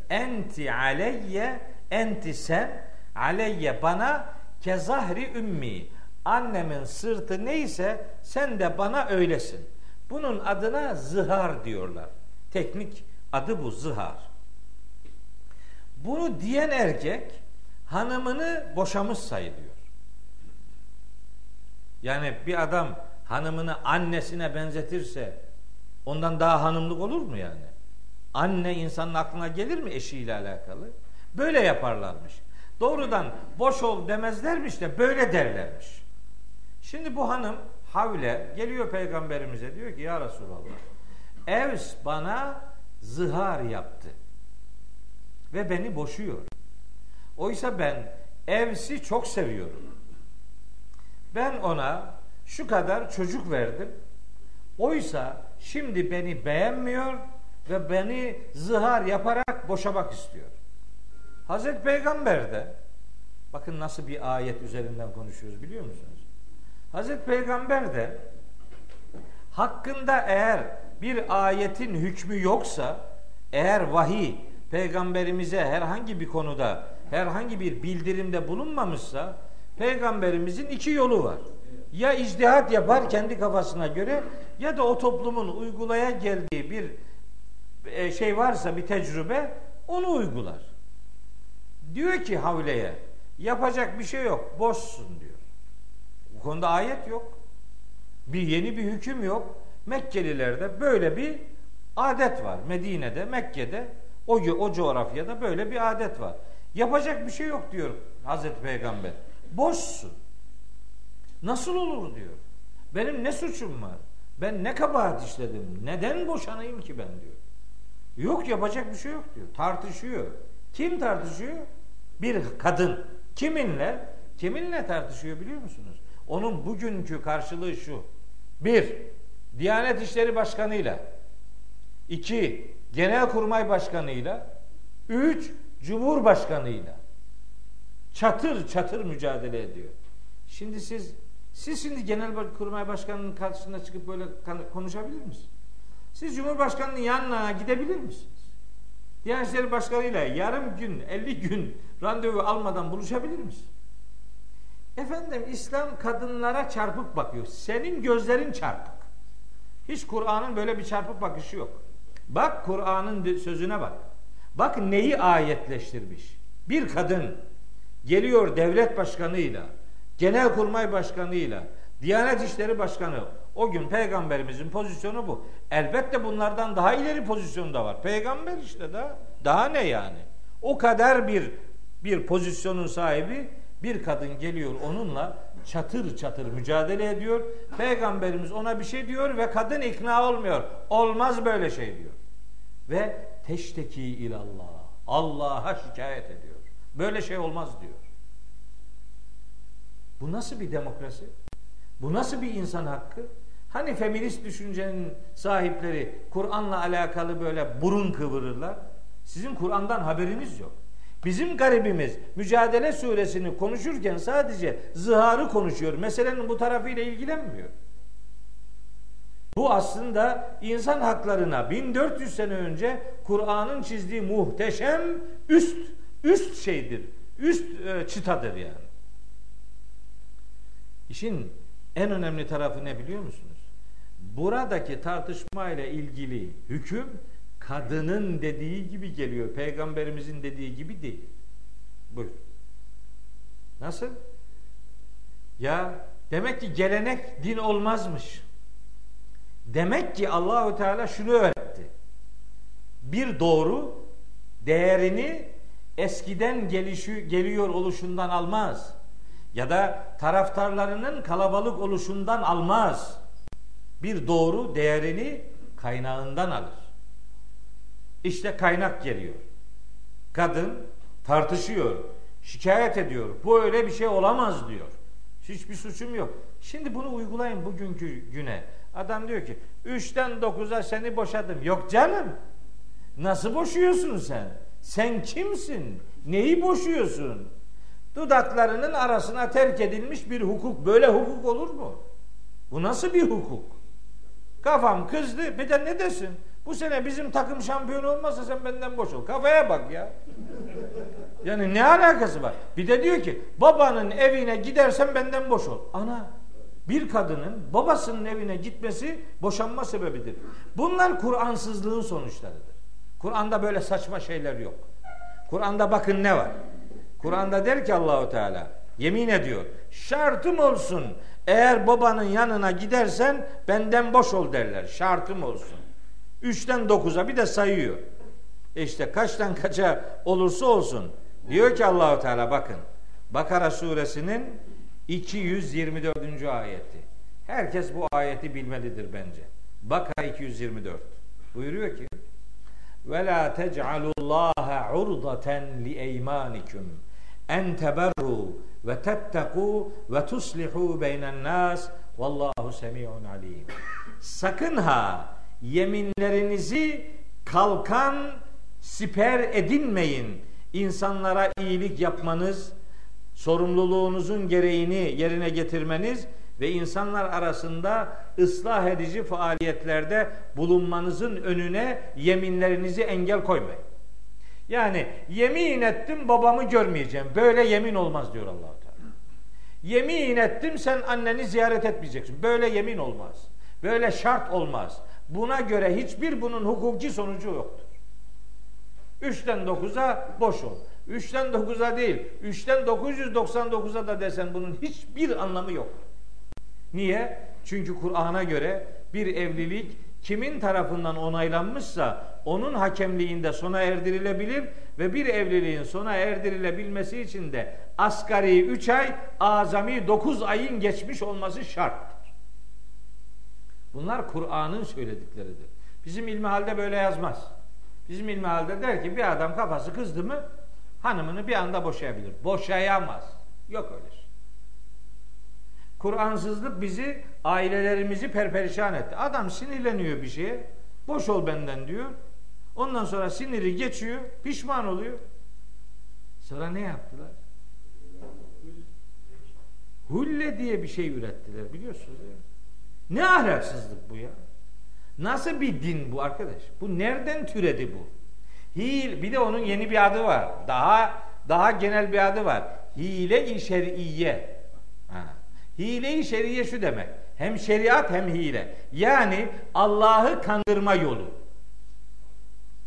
Enti aleyye enti sen aleyye bana kezahri ümmi. Annemin sırtı neyse sen de bana öylesin. Bunun adına zihar diyorlar. Teknik adı bu zihar. Bunu diyen erkek hanımını boşamış sayılıyor. Yani bir adam hanımını annesine benzetirse ondan daha hanımlık olur mu yani? Anne insanın aklına gelir mi eşiyle alakalı? Böyle yaparlarmış. Doğrudan boş ol demezlermiş de böyle derlermiş. Şimdi bu hanım Havle geliyor peygamberimize diyor ki ya Resulallah Evs bana zihar yaptı ve beni boşuyor. Oysa ben Evs'i çok seviyorum. Ben ona şu kadar çocuk verdim. Oysa şimdi beni beğenmiyor ve beni zihar yaparak boşamak istiyor. Hazreti Peygamber de bakın nasıl bir ayet üzerinden konuşuyoruz biliyor musunuz? Hazreti Peygamber de hakkında eğer bir ayetin hükmü yoksa eğer vahiy peygamberimize herhangi bir konuda herhangi bir bildirimde bulunmamışsa peygamberimizin iki yolu var. Ya icdihat yapar kendi kafasına göre ya da o toplumun uygulaya geldiği bir e, şey varsa bir tecrübe onu uygular. Diyor ki Havle'ye yapacak bir şey yok boşsun diyor. Konuda ayet yok. Bir yeni bir hüküm yok. Mekkelilerde böyle bir adet var. Medine'de, Mekke'de o o coğrafyada böyle bir adet var. Yapacak bir şey yok diyor Hazreti Peygamber. Boşsun. Nasıl olur diyor. Benim ne suçum var? Ben ne kabahat işledim? Neden boşanayım ki ben diyor. Yok yapacak bir şey yok diyor. Tartışıyor. Kim tartışıyor? Bir kadın. Kiminle? Kiminle tartışıyor biliyor musunuz? Onun bugünkü karşılığı şu. Bir, Diyanet İşleri Başkanı'yla. iki Genelkurmay Başkanı'yla. Üç, Cumhurbaşkanı'yla. Çatır çatır mücadele ediyor. Şimdi siz siz şimdi Genelkurmay Başkanı'nın karşısına çıkıp böyle konuşabilir misiniz? Siz Cumhurbaşkanı'nın yanına gidebilir misiniz? Diyanet İşleri Başkanı'yla yarım gün, 50 gün randevu almadan buluşabilir misiniz? Efendim İslam kadınlara çarpık bakıyor. Senin gözlerin çarpık. Hiç Kur'an'ın böyle bir çarpık bakışı yok. Bak Kur'an'ın sözüne bak. Bak neyi ayetleştirmiş. Bir kadın geliyor devlet başkanıyla, genelkurmay başkanıyla, Diyanet İşleri Başkanı o gün peygamberimizin pozisyonu bu. Elbette bunlardan daha ileri pozisyonda var. Peygamber işte daha daha ne yani? O kadar bir bir pozisyonun sahibi bir kadın geliyor onunla çatır çatır mücadele ediyor. Peygamberimiz ona bir şey diyor ve kadın ikna olmuyor. Olmaz böyle şey diyor. Ve teşteki ilallah. Allah'a şikayet ediyor. Böyle şey olmaz diyor. Bu nasıl bir demokrasi? Bu nasıl bir insan hakkı? Hani feminist düşüncenin sahipleri Kur'an'la alakalı böyle burun kıvırırlar. Sizin Kur'an'dan haberiniz yok. Bizim garibimiz Mücadele suresini konuşurken sadece zıharı konuşuyor. Meselenin bu tarafıyla ilgilenmiyor. Bu aslında insan haklarına 1400 sene önce Kur'an'ın çizdiği muhteşem üst üst şeydir. Üst e, çıtadır yani. İşin en önemli tarafı ne biliyor musunuz? Buradaki tartışma ile ilgili hüküm kadının dediği gibi geliyor. Peygamberimizin dediği gibi değil. Buyur. Nasıl? Ya demek ki gelenek din olmazmış. Demek ki Allahu Teala şunu öğretti. Bir doğru değerini eskiden gelişi, geliyor oluşundan almaz. Ya da taraftarlarının kalabalık oluşundan almaz. Bir doğru değerini kaynağından alır. İşte kaynak geliyor. Kadın tartışıyor, şikayet ediyor. Bu öyle bir şey olamaz diyor. Hiçbir suçum yok. Şimdi bunu uygulayın bugünkü güne. Adam diyor ki 3'ten 9'a seni boşadım. Yok canım. Nasıl boşuyorsun sen? Sen kimsin? Neyi boşuyorsun? Dudaklarının arasına terk edilmiş bir hukuk. Böyle hukuk olur mu? Bu nasıl bir hukuk? Kafam kızdı. Bir de ne desin? Bu sene bizim takım şampiyon olmazsa sen benden boş ol. Kafaya bak ya. Yani ne alakası var? Bir de diyor ki babanın evine gidersen benden boş ol. Ana bir kadının babasının evine gitmesi boşanma sebebidir. Bunlar Kur'ansızlığın sonuçlarıdır. Kur'an'da böyle saçma şeyler yok. Kur'an'da bakın ne var? Kur'an'da der ki Allahu Teala yemin ediyor. Şartım olsun. Eğer babanın yanına gidersen benden boş ol derler. Şartım olsun. Üçten dokuza bir de sayıyor. E işte kaçtan kaça olursa olsun. Diyor ki Allahu Teala bakın. Bakara suresinin 224. ayeti. Herkes bu ayeti bilmelidir bence. Bakara 224. Buyuruyor ki ve la tec'alullaha urdaten li eymanikum en teberru ve tetteku ve tuslihu beynen nas vallahu semi'un alim. Sakın ha yeminlerinizi kalkan siper edinmeyin. İnsanlara iyilik yapmanız, sorumluluğunuzun gereğini yerine getirmeniz ve insanlar arasında ıslah edici faaliyetlerde bulunmanızın önüne yeminlerinizi engel koymayın. Yani yemin ettim babamı görmeyeceğim. Böyle yemin olmaz diyor allah Teala. Yemin ettim sen anneni ziyaret etmeyeceksin. Böyle yemin olmaz. Böyle şart olmaz. Buna göre hiçbir bunun hukuki sonucu yoktur. Üçten dokuza boş ol. Üçten dokuza değil, üçten 999'a da desen bunun hiçbir anlamı yok. Niye? Çünkü Kur'an'a göre bir evlilik kimin tarafından onaylanmışsa onun hakemliğinde sona erdirilebilir ve bir evliliğin sona erdirilebilmesi için de asgari 3 ay, azami 9 ayın geçmiş olması şarttır. Bunlar Kur'an'ın söyledikleridir. Bizim ilmihalde böyle yazmaz. Bizim ilmihalde der ki bir adam kafası kızdı mı hanımını bir anda boşayabilir. Boşayamaz. Yok öyle şey. Kur'ansızlık bizi, ailelerimizi perperişan etti. Adam sinirleniyor bir şeye. Boş ol benden diyor. Ondan sonra siniri geçiyor. Pişman oluyor. Sonra ne yaptılar? Hulle diye bir şey ürettiler biliyorsunuz değil mi? Ne ahlaksızlık bu ya? Nasıl bir din bu arkadaş? Bu nereden türedi bu? Hil bir de onun yeni bir adı var. Daha daha genel bir adı var. Hile-i şer'iyye. Hile-i şeriye şu demek. Hem şeriat hem hile. Yani Allah'ı kandırma yolu.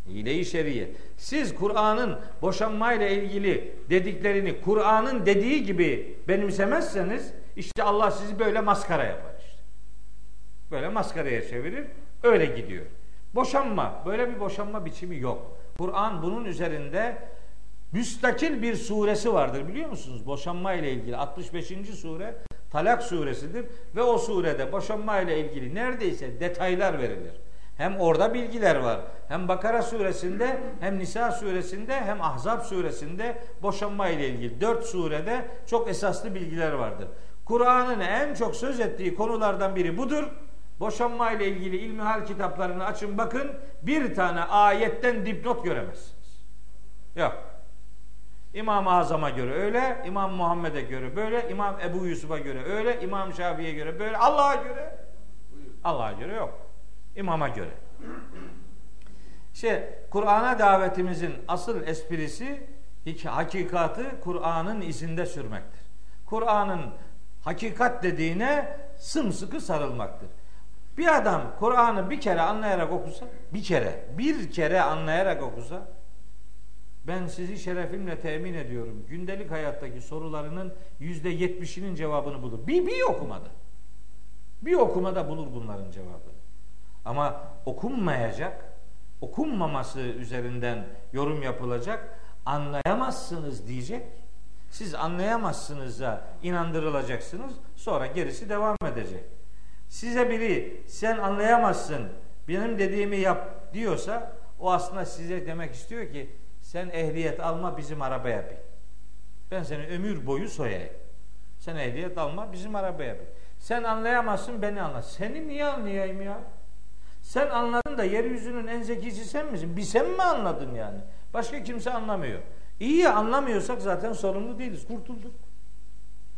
Hile-i şeriye. Siz Kur'an'ın boşanmayla ilgili dediklerini Kur'an'ın dediği gibi benimsemezseniz işte Allah sizi böyle maskara yapar. Böyle maskaraya çevirir. Öyle gidiyor. Boşanma. Böyle bir boşanma biçimi yok. Kur'an bunun üzerinde müstakil bir suresi vardır biliyor musunuz? Boşanma ile ilgili 65. sure Talak suresidir ve o surede boşanma ile ilgili neredeyse detaylar verilir. Hem orada bilgiler var. Hem Bakara suresinde hem Nisa suresinde hem Ahzab suresinde boşanma ile ilgili dört surede çok esaslı bilgiler vardır. Kur'an'ın en çok söz ettiği konulardan biri budur. Boşanma ile ilgili ilmihal kitaplarını açın bakın bir tane ayetten dipnot göremezsiniz. Yok. İmam-ı Azam'a göre öyle, İmam Muhammed'e göre böyle, İmam Ebu Yusuf'a göre öyle, İmam Şafii'ye göre böyle, Allah'a göre Allah'a göre yok. İmama göre. İşte Kur'an'a davetimizin asıl esprisi hakikatı Kur'an'ın izinde sürmektir. Kur'an'ın hakikat dediğine sımsıkı sarılmaktır. Bir adam Kur'an'ı bir kere anlayarak okusa, bir kere, bir kere anlayarak okusa, ben sizi şerefimle temin ediyorum. Gündelik hayattaki sorularının yüzde yetmişinin cevabını bulur. Bir, bir okumada. Bir okumada bulur bunların cevabını. Ama okunmayacak, okunmaması üzerinden yorum yapılacak, anlayamazsınız diyecek. Siz anlayamazsınız'a inandırılacaksınız. Sonra gerisi devam edecek. Size biri sen anlayamazsın, benim dediğimi yap diyorsa o aslında size demek istiyor ki sen ehliyet alma bizim arabaya bin. Ben seni ömür boyu soyayım. Sen ehliyet alma bizim arabaya bin. Sen anlayamazsın beni anla. Seni niye anlayayım ya? Sen anladın da yeryüzünün en zekisi sen misin? Bir sen mi anladın yani? Başka kimse anlamıyor. İyi anlamıyorsak zaten sorumlu değiliz. Kurtulduk.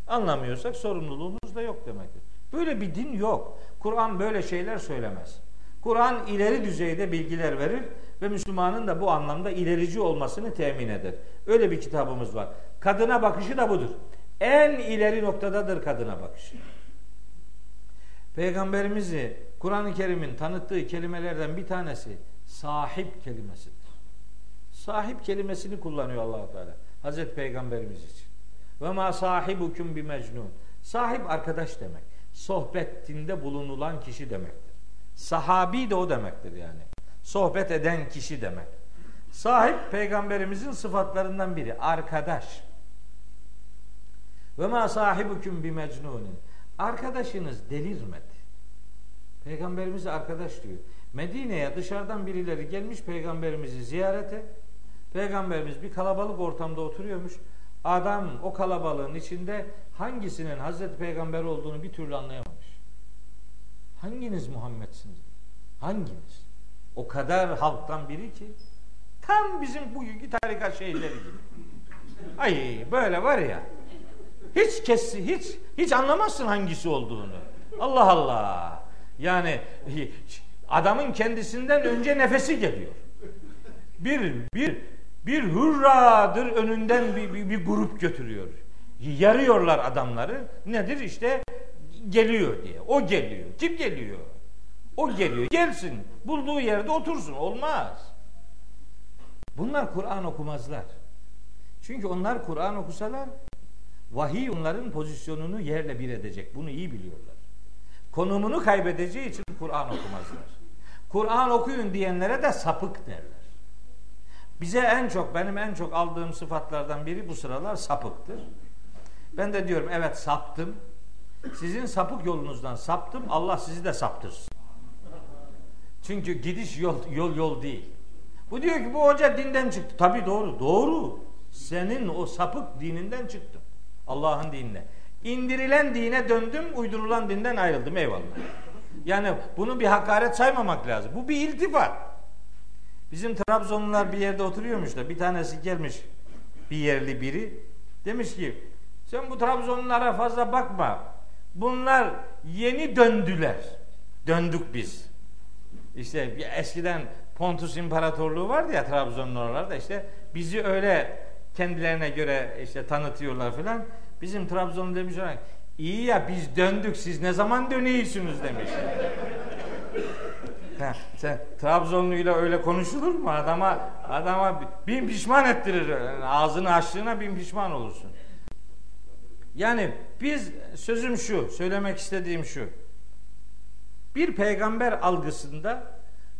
Anlamıyorsak sorumluluğumuz da yok demektir. Böyle bir din yok. Kur'an böyle şeyler söylemez. Kur'an ileri düzeyde bilgiler verir ve Müslümanın da bu anlamda ilerici olmasını temin eder. Öyle bir kitabımız var. Kadına bakışı da budur. En ileri noktadadır kadına bakışı. Peygamberimizi Kur'an-ı Kerim'in tanıttığı kelimelerden bir tanesi sahip kelimesidir. Sahip kelimesini kullanıyor allah Teala. Hazreti Peygamberimiz için. Ve ma sahibukum bi mecnun. Sahip arkadaş demek. Sohbetinde bulunulan kişi demektir. Sahabi de o demektir yani. Sohbet eden kişi demek. Sahip peygamberimizin sıfatlarından biri. Arkadaş. Ve ma sahibukum bi mecnunin. Arkadaşınız delirmedi. Peygamberimiz arkadaş diyor. Medine'ye dışarıdan birileri gelmiş peygamberimizi ziyarete. Peygamberimiz bir kalabalık ortamda oturuyormuş. Adam o kalabalığın içinde hangisinin Hazreti Peygamber olduğunu bir türlü anlayamamış. Hanginiz Muhammed'siniz? Hanginiz? O kadar halktan biri ki tam bizim bugünkü tarikat şeyleri gibi. Ay böyle var ya. Hiç kesi hiç hiç anlamazsın hangisi olduğunu. Allah Allah. Yani adamın kendisinden önce nefesi geliyor. Bir bir bir hurradır önünden bir, bir, bir grup götürüyor. Yarıyorlar adamları. Nedir işte geliyor diye. O geliyor. Kim geliyor? O geliyor. Gelsin. Bulduğu yerde otursun. Olmaz. Bunlar Kur'an okumazlar. Çünkü onlar Kur'an okusalar vahiy onların pozisyonunu yerle bir edecek. Bunu iyi biliyorlar. Konumunu kaybedeceği için Kur'an okumazlar. Kur'an okuyun diyenlere de sapık derler. Bize en çok, benim en çok aldığım sıfatlardan biri bu sıralar sapıktır. Ben de diyorum evet saptım. Sizin sapık yolunuzdan saptım. Allah sizi de saptırsın. Çünkü gidiş yol yol yol değil. Bu diyor ki bu hoca dinden çıktı. Tabii doğru. Doğru. Senin o sapık dininden çıktım. Allah'ın dinine. İndirilen dine döndüm, uydurulan dinden ayrıldım. Eyvallah. Yani bunu bir hakaret saymamak lazım. Bu bir iltifat. Bizim Trabzonlular bir yerde oturuyormuş da bir tanesi gelmiş bir yerli biri. Demiş ki sen bu Trabzonlulara fazla bakma. Bunlar yeni döndüler. Döndük biz. İşte eskiden Pontus İmparatorluğu vardı ya Trabzonlu oralarda işte bizi öyle kendilerine göre işte tanıtıyorlar filan. Bizim Trabzonlu demiş olarak iyi ya biz döndük siz ne zaman dönüyorsunuz demiş. Ha, sen Trabzonluyla öyle konuşulur mu? Adama adama bin pişman ettirir. Yani ağzını açtığına bin pişman olursun. Yani biz sözüm şu, söylemek istediğim şu. Bir peygamber algısında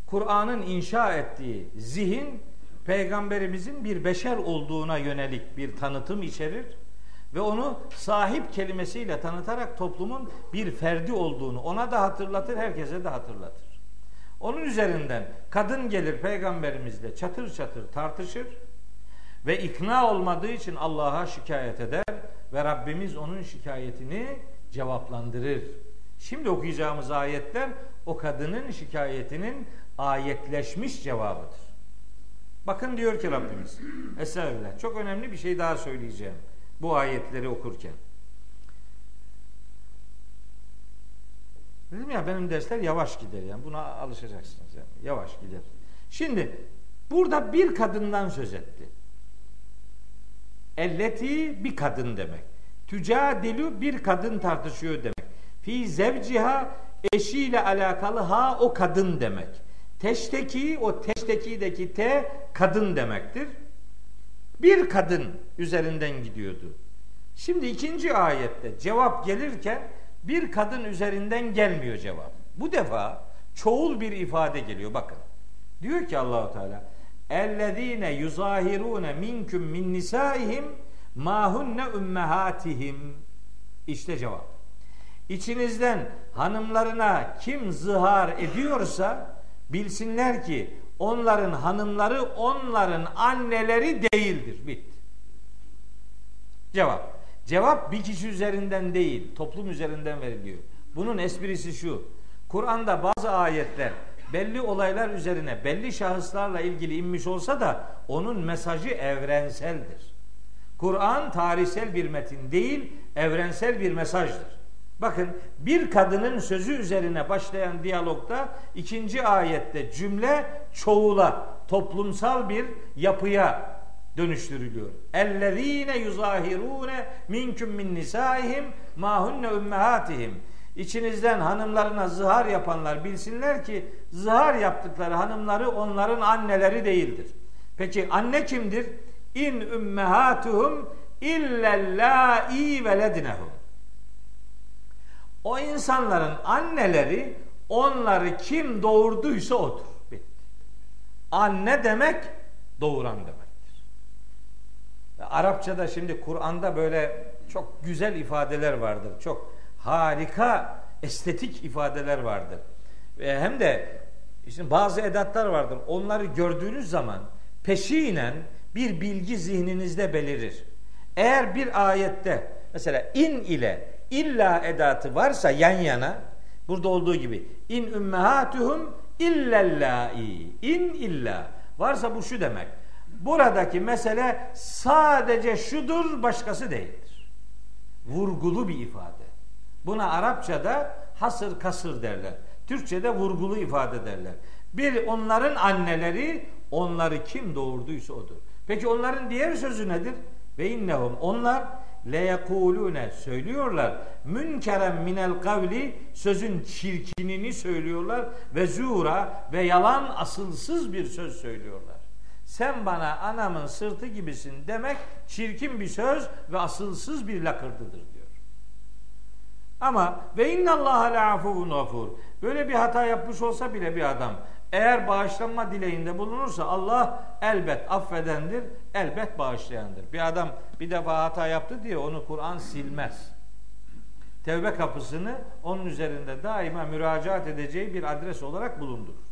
Kur'an'ın inşa ettiği zihin peygamberimizin bir beşer olduğuna yönelik bir tanıtım içerir ve onu sahip kelimesiyle tanıtarak toplumun bir ferdi olduğunu ona da hatırlatır, herkese de hatırlatır. Onun üzerinden kadın gelir peygamberimizle çatır çatır tartışır ve ikna olmadığı için Allah'a şikayet eder ve Rabbimiz onun şikayetini cevaplandırır. Şimdi okuyacağımız ayetler o kadının şikayetinin ayetleşmiş cevabıdır. Bakın diyor ki Rabbimiz. Estağfirullah. Çok önemli bir şey daha söyleyeceğim bu ayetleri okurken. Dedim ya benim dersler yavaş gider yani buna alışacaksınız yani yavaş gider. Şimdi burada bir kadından söz etti. Elleti bir kadın demek. Tücadilu bir kadın tartışıyor demek. Fi zevciha eşiyle alakalı ha o kadın demek. Teşteki o teştekideki te kadın demektir. Bir kadın üzerinden gidiyordu. Şimdi ikinci ayette cevap gelirken bir kadın üzerinden gelmiyor cevap. Bu defa çoğul bir ifade geliyor bakın. Diyor ki Allahu Teala ellezine yuzahirune minkum min nisaihim ma hunne ummahatihim işte cevap. İçinizden hanımlarına kim zihar ediyorsa bilsinler ki onların hanımları onların anneleri değildir. Bit. Cevap. Cevap bir kişi üzerinden değil, toplum üzerinden veriliyor. Bunun esprisi şu. Kur'an'da bazı ayetler belli olaylar üzerine belli şahıslarla ilgili inmiş olsa da onun mesajı evrenseldir. Kur'an tarihsel bir metin değil, evrensel bir mesajdır. Bakın bir kadının sözü üzerine başlayan diyalogda ikinci ayette cümle çoğula, toplumsal bir yapıya dönüştürülüyor. Ellezine yuzahirune minkum min nisaihim ma hunne ummahatihim. İçinizden hanımlarına zihar yapanlar bilsinler ki zihar yaptıkları hanımları onların anneleri değildir. Peki anne kimdir? İn ümmehatuhum illellâi velednehum. O insanların anneleri onları kim doğurduysa odur. Bitti. Anne demek doğuran demektir. Arapçada şimdi Kur'an'da böyle çok güzel ifadeler vardır. Çok harika estetik ifadeler vardır. Ve hem de işte bazı edatlar vardır. Onları gördüğünüz zaman peşinen bir bilgi zihninizde belirir. Eğer bir ayette mesela in ile illa edatı varsa yan yana burada olduğu gibi in ümmehatuhum illellai in illa varsa bu şu demek. Buradaki mesele sadece şudur başkası değildir. Vurgulu bir ifade. Buna Arapçada hasır kasır derler. Türkçede vurgulu ifade derler. Bir onların anneleri onları kim doğurduysa odur. Peki onların diğer sözü nedir? Ve innehum onlar leyekulune söylüyorlar. Münkerem minel kavli sözün çirkinini söylüyorlar ve zura ve yalan asılsız bir söz söylüyorlar. Sen bana anamın sırtı gibisin demek çirkin bir söz ve asılsız bir lakırdıdır diyor. Ama ve innallaha la'afuvun gafur. Böyle bir hata yapmış olsa bile bir adam eğer bağışlanma dileğinde bulunursa Allah elbet affedendir, elbet bağışlayandır. Bir adam bir defa hata yaptı diye onu Kur'an silmez. Tevbe kapısını onun üzerinde daima müracaat edeceği bir adres olarak bulundurur.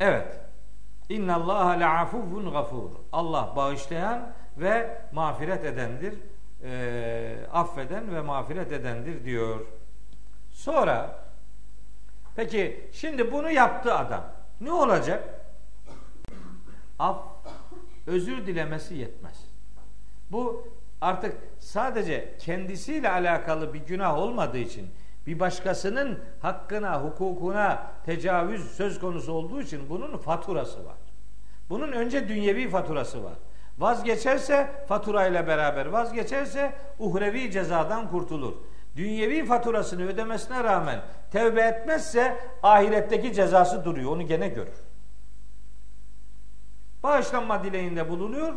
Evet. İnna Allah la'afuvun gafur. Allah bağışlayan ve mağfiret edendir. E, affeden ve mağfiret edendir diyor. Sonra peki şimdi bunu yaptı adam. Ne olacak? Af, özür dilemesi yetmez. Bu artık sadece kendisiyle alakalı bir günah olmadığı için bir başkasının hakkına, hukukuna tecavüz söz konusu olduğu için bunun faturası var. Bunun önce dünyevi faturası var. Vazgeçerse faturayla beraber vazgeçerse uhrevi cezadan kurtulur. Dünyevi faturasını ödemesine rağmen tevbe etmezse ahiretteki cezası duruyor. Onu gene görür. Bağışlanma dileğinde bulunuyor.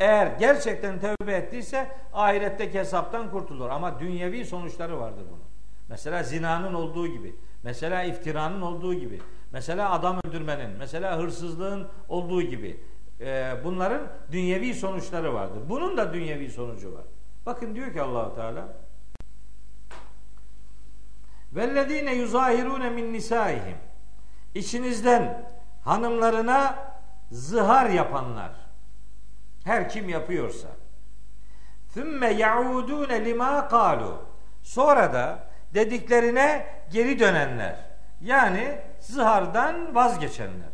Eğer gerçekten tevbe ettiyse ahiretteki hesaptan kurtulur. Ama dünyevi sonuçları vardır bunun. Mesela zinanın olduğu gibi. Mesela iftiranın olduğu gibi. Mesela adam öldürmenin. Mesela hırsızlığın olduğu gibi. Ee, bunların dünyevi sonuçları vardır. Bunun da dünyevi sonucu var. Bakın diyor ki Allahu Teala Vellezine yuzahirune min nisaihim İçinizden hanımlarına zihar yapanlar her kim yapıyorsa Thümme yaudune lima kalu Sonra da dediklerine geri dönenler. Yani zıhardan vazgeçenler.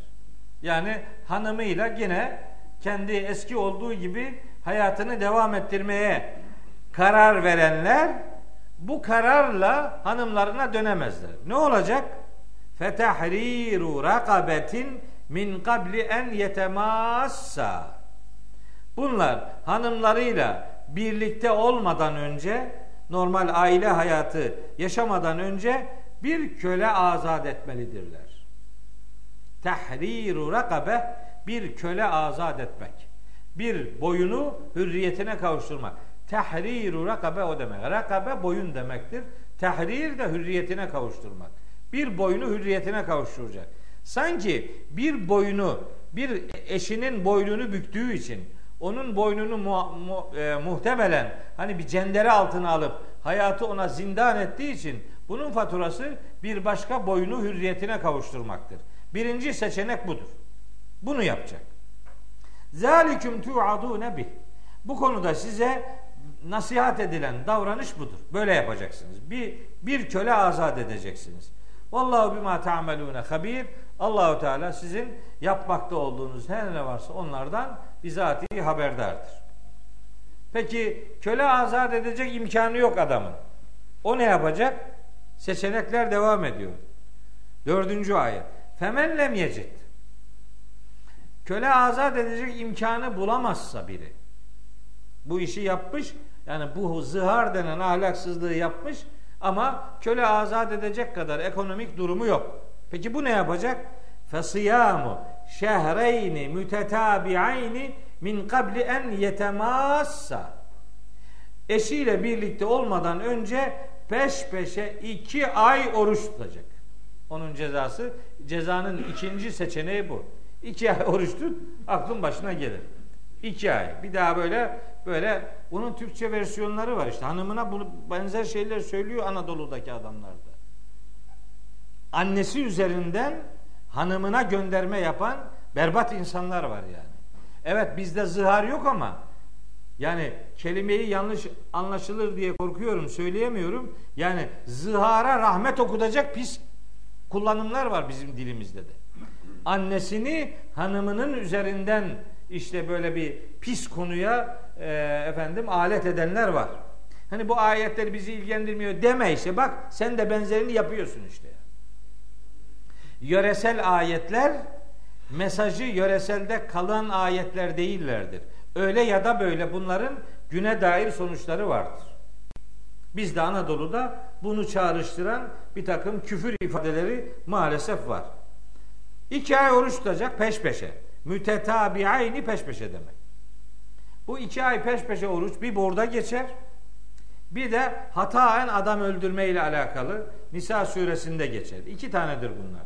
Yani hanımıyla yine kendi eski olduğu gibi hayatını devam ettirmeye karar verenler bu kararla hanımlarına dönemezler. Ne olacak? Fetahriru rakabetin min qabli en yetemassa. Bunlar hanımlarıyla birlikte olmadan önce normal aile hayatı yaşamadan önce bir köle azat etmelidirler. Tahriru rakabe bir köle azat etmek. Bir boyunu hürriyetine kavuşturmak. Tahriru rakabe o demek. Rakabe boyun demektir. Tahrir de hürriyetine kavuşturmak. Bir boyunu hürriyetine kavuşturacak. Sanki bir boyunu, bir eşinin boynunu büktüğü için onun boynunu mu, mu, e, muhtemelen hani bir cendere altına alıp hayatı ona zindan ettiği için bunun faturası bir başka boyunu hürriyetine kavuşturmaktır. Birinci seçenek budur. Bunu yapacak. Zaliküm tu'adune bih. Bu konuda size nasihat edilen davranış budur. Böyle yapacaksınız. Bir, bir köle azat edeceksiniz. Vallahu bima ta'melune habir. Allahu Teala sizin yapmakta olduğunuz her ne varsa onlardan bizatihi haberdardır. Peki köle azat edecek imkanı yok adamın. O ne yapacak? Seçenekler devam ediyor. Dördüncü ayet. Femen lem yecid. Köle azat edecek imkanı bulamazsa biri. Bu işi yapmış. Yani bu zihar denen ahlaksızlığı yapmış ama köle azat edecek kadar ekonomik durumu yok. Peki bu ne yapacak? Fesiyamu şehreyni mütetabi'ayni min kabli en yetemassa. Eşiyle birlikte olmadan önce peş peşe iki ay oruç tutacak. Onun cezası, cezanın ikinci seçeneği bu. İki ay oruç tut, aklın başına gelir. İki ay. Bir daha böyle böyle bunun Türkçe versiyonları var işte. Hanımına bunu benzer şeyler söylüyor Anadolu'daki adamlar da. Annesi üzerinden hanımına gönderme yapan berbat insanlar var yani. Evet bizde zihar yok ama yani kelimeyi yanlış anlaşılır diye korkuyorum, söyleyemiyorum. Yani zihara rahmet okutacak pis kullanımlar var bizim dilimizde de. Annesini hanımının üzerinden işte böyle bir pis konuya e, efendim alet edenler var. Hani bu ayetler bizi ilgilendirmiyor deme işte bak sen de benzerini yapıyorsun işte. Yöresel ayetler mesajı yöreselde kalan ayetler değillerdir. Öyle ya da böyle bunların güne dair sonuçları vardır. Biz de Anadolu'da bunu çağrıştıran bir takım küfür ifadeleri maalesef var. İki ay oruç tutacak peş peşe. Mütetabiayni peş peşe demek. Bu iki ay peş peşe oruç bir borda geçer. Bir de hataen adam öldürme ile alakalı Nisa suresinde geçer. İki tanedir bunlar.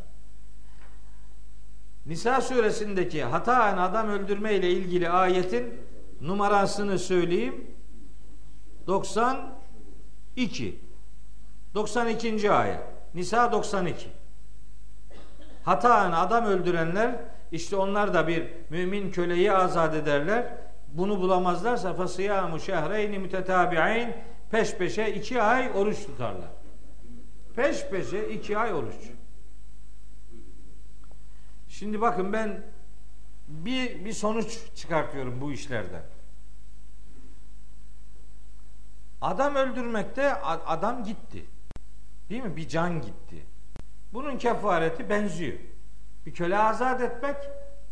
Nisa suresindeki hataen adam öldürme ile ilgili ayetin numarasını söyleyeyim. 92. 92. ayet. Nisa 92. Hataen adam öldürenler işte onlar da bir mümin köleyi azat ederler. Bunu bulamazlarsa fasıyamu şehreyni mütetabi'in peş peşe iki ay oruç tutarlar. Peş peşe iki ay oruç. Şimdi bakın ben bir, bir sonuç çıkartıyorum bu işlerden. Adam öldürmekte adam gitti. Değil mi? Bir can gitti. Bunun kefareti benziyor. Bir köle azat etmek,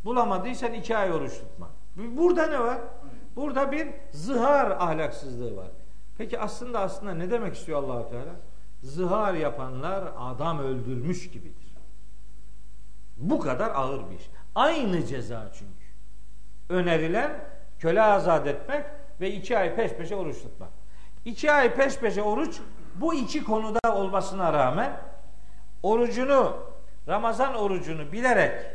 bulamadıysan iki ay oruç tutmak. Burada ne var? Burada bir zihar ahlaksızlığı var. Peki aslında aslında ne demek istiyor Allahu Teala? Zihar yapanlar adam öldürmüş gibidir. Bu kadar ağır bir iş. Aynı ceza çünkü. Önerilen köle azat etmek ve iki ay peş peşe oruç tutmak. İki ay peş peşe oruç bu iki konuda olmasına rağmen orucunu Ramazan orucunu bilerek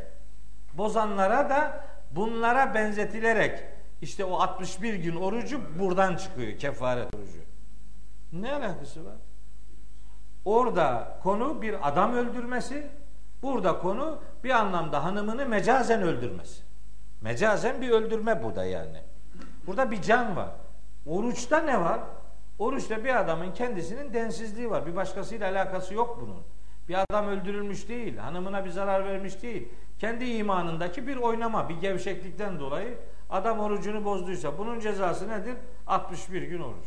bozanlara da bunlara benzetilerek işte o 61 gün orucu buradan çıkıyor kefaret orucu. Ne alakası var? Orada konu bir adam öldürmesi, burada konu bir anlamda hanımını mecazen öldürmesi. Mecazen bir öldürme bu da yani. Burada bir can var. Oruçta ne var? Oruçta bir adamın kendisinin densizliği var. Bir başkasıyla alakası yok bunun. Bir adam öldürülmüş değil, hanımına bir zarar vermiş değil. Kendi imanındaki bir oynama, bir gevşeklikten dolayı adam orucunu bozduysa bunun cezası nedir? 61 gün oruç.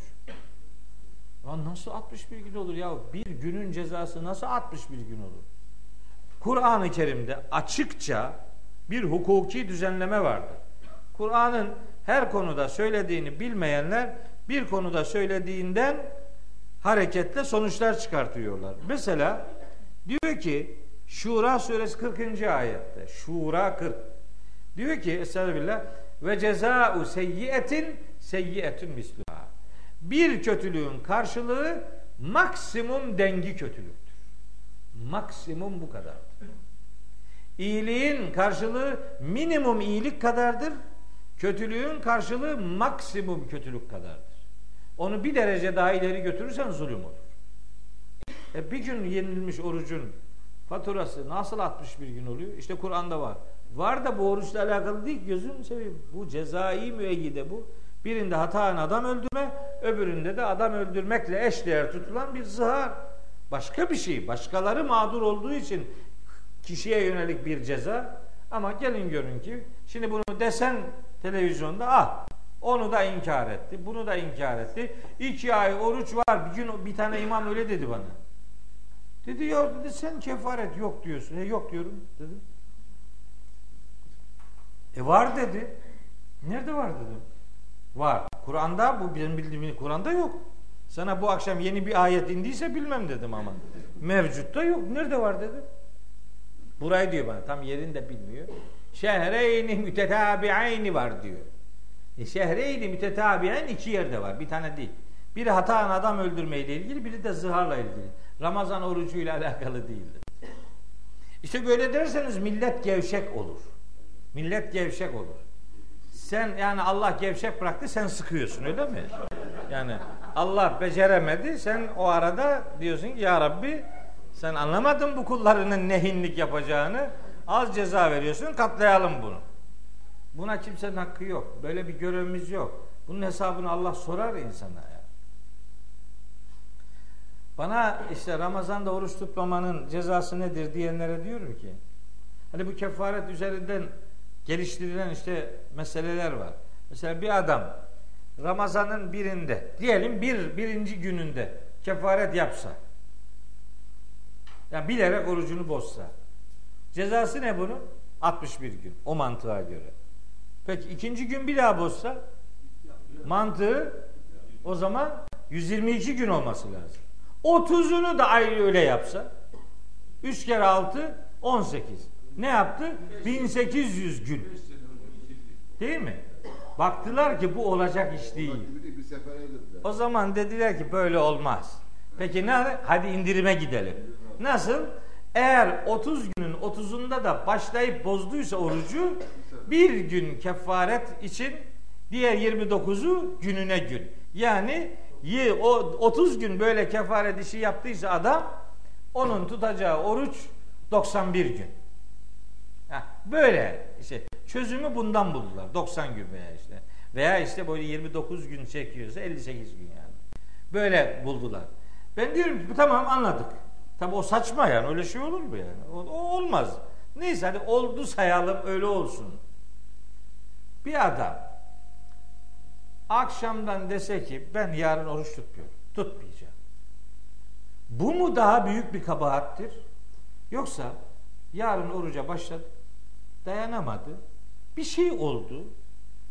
Ya nasıl 61 gün olur ya? Bir günün cezası nasıl 61 gün olur? Kur'an-ı Kerim'de açıkça bir hukuki düzenleme vardır. Kur'an'ın her konuda söylediğini bilmeyenler bir konuda söylediğinden hareketle sonuçlar çıkartıyorlar. Mesela diyor ki Şura suresi 40. ayette Şura 40 diyor ki Estağfirullah ve ceza'u seyyiyetin seyyietun misluha bir kötülüğün karşılığı maksimum dengi kötülüktür. Maksimum bu kadardır. İyiliğin karşılığı minimum iyilik kadardır. Kötülüğün karşılığı maksimum kötülük kadardır. Onu bir derece daha ileri götürürsen zulüm olur. E bir gün yenilmiş orucun faturası nasıl 61 gün oluyor? İşte Kur'an'da var. Var da bu oruçla alakalı değil gözün seveyim. Bu cezai müeyyide bu. Birinde hataen adam öldürme, öbüründe de adam öldürmekle eşdeğer tutulan bir zihar. Başka bir şey. Başkaları mağdur olduğu için kişiye yönelik bir ceza. Ama gelin görün ki şimdi bunu desen televizyonda ah onu da inkar etti. Bunu da inkar etti. İki ay oruç var. Bir gün bir tane imam öyle dedi bana. Dedi ya dedi sen kefaret yok diyorsun. E yok diyorum dedim. E var dedi. Nerede var dedim. Var. Kur'an'da bu benim bildiğim Kur'an'da yok. Sana bu akşam yeni bir ayet indiyse bilmem dedim ama. Mevcutta yok. Nerede var dedi. Burayı diyor bana. Tam yerini de bilmiyor. Şehreyni mütetabi'ayni var diyor. E şehreyni mütetabi'ayn iki yerde var. Bir tane değil. Biri hataen adam öldürmeyle ilgili, biri de zıharla ilgili. Ramazan orucuyla alakalı değildir. İşte böyle derseniz millet gevşek olur. Millet gevşek olur. Sen yani Allah gevşek bıraktı sen sıkıyorsun öyle mi? Yani Allah beceremedi sen o arada diyorsun ki ya Rabbi sen anlamadın bu kullarının nehinlik yapacağını az ceza veriyorsun katlayalım bunu. Buna kimsenin hakkı yok. Böyle bir görevimiz yok. Bunun hesabını Allah sorar insana ya. Bana işte Ramazan'da oruç tutmamanın cezası nedir diyenlere diyorum ki hani bu kefaret üzerinden geliştirilen işte meseleler var. Mesela bir adam Ramazan'ın birinde diyelim bir birinci gününde kefaret yapsa yani bilerek orucunu bozsa cezası ne bunun? 61 gün o mantığa göre. Peki ikinci gün bir daha bozsa mantığı o zaman 122 gün olması lazım. 30'unu da ayrı öyle yapsa 3 kere 6 18. Ne yaptı? 1800 gün. Değil mi? Baktılar ki bu olacak iş değil. O zaman dediler ki böyle olmaz. Peki ne? Hadi indirime gidelim. Nasıl? Eğer 30 günün 30'unda da başlayıp bozduysa orucu bir gün kefaret için diğer 29'u gününe gün. Yani o 30 gün böyle kefaret işi yaptıysa adam onun tutacağı oruç 91 gün. Böyle işte çözümü bundan buldular. 90 gün veya işte. Veya işte böyle 29 gün çekiyorsa 58 gün yani. Böyle buldular. Ben diyorum ki tamam anladık. Tabi o saçma yani öyle şey olur mu yani? O, o olmaz. Neyse hadi oldu sayalım öyle olsun. Bir adam akşamdan dese ki ben yarın oruç tutmuyorum. Tutmayacağım. Bu mu daha büyük bir kabahattir? Yoksa yarın oruca başladı. Dayanamadı. Bir şey oldu.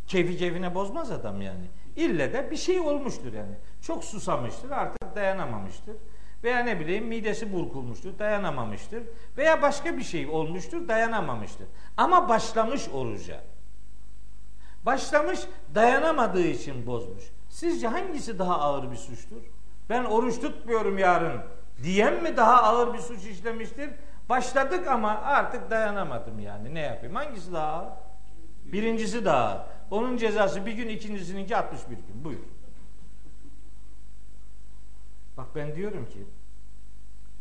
Keyfi keyfine bozmaz adam yani. İlle de bir şey olmuştur yani. Çok susamıştır artık dayanamamıştır. Veya ne bileyim midesi burkulmuştur dayanamamıştır. Veya başka bir şey olmuştur dayanamamıştır. Ama başlamış oruca. Başlamış dayanamadığı için bozmuş. Sizce hangisi daha ağır bir suçtur? Ben oruç tutmuyorum yarın diyen mi daha ağır bir suç işlemiştir? Başladık ama artık dayanamadım yani. Ne yapayım? Hangisi daha ağır? Birincisi daha ağır. Onun cezası bir gün, ikincisininki 61 gün. Buyur. Bak ben diyorum ki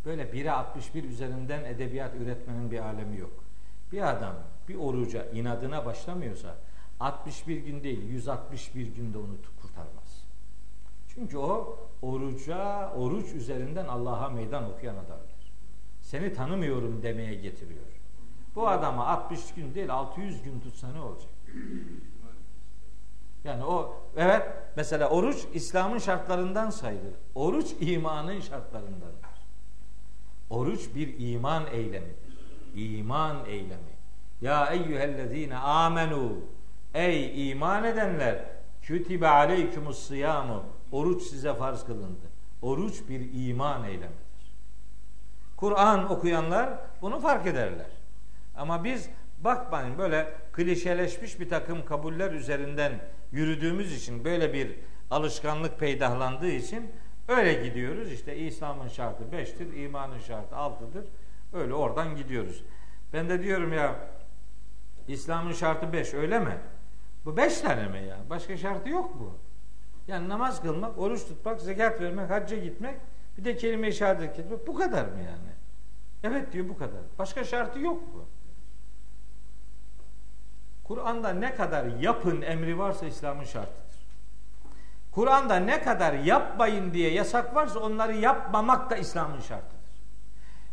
böyle 1'e 61 üzerinden edebiyat üretmenin bir alemi yok. Bir adam bir oruca inadına başlamıyorsa 61 gün değil 161 günde onu kurtarmaz. Çünkü o oruca, oruç üzerinden Allah'a meydan okuyan adamdır. Seni tanımıyorum demeye getiriyor. Bu adama 60 gün değil 600 gün tutsa ne olacak? Yani o evet mesela oruç İslam'ın şartlarından sayılır. Oruç imanın şartlarındandır. Oruç bir iman eylemidir. İman eylemi. Ya eyyühellezine amenu Ey iman edenler kütibe aleykumus sıyamu oruç size farz kılındı. Oruç bir iman eylemidir. Kur'an okuyanlar bunu fark ederler. Ama biz bakmayın böyle klişeleşmiş bir takım kabuller üzerinden yürüdüğümüz için böyle bir alışkanlık peydahlandığı için öyle gidiyoruz. İşte İslam'ın şartı beştir, imanın şartı altıdır. Öyle oradan gidiyoruz. Ben de diyorum ya İslam'ın şartı beş öyle mi? Bu beş tane mi ya? Başka şartı yok mu? Yani namaz kılmak, oruç tutmak, zekat vermek, hacca gitmek, bir de kelime-i şehadet etmek. Bu kadar mı yani? Evet diyor bu kadar. Başka şartı yok bu. Kur'an'da ne kadar yapın emri varsa İslam'ın şartıdır. Kur'an'da ne kadar yapmayın diye yasak varsa onları yapmamak da İslam'ın şartıdır.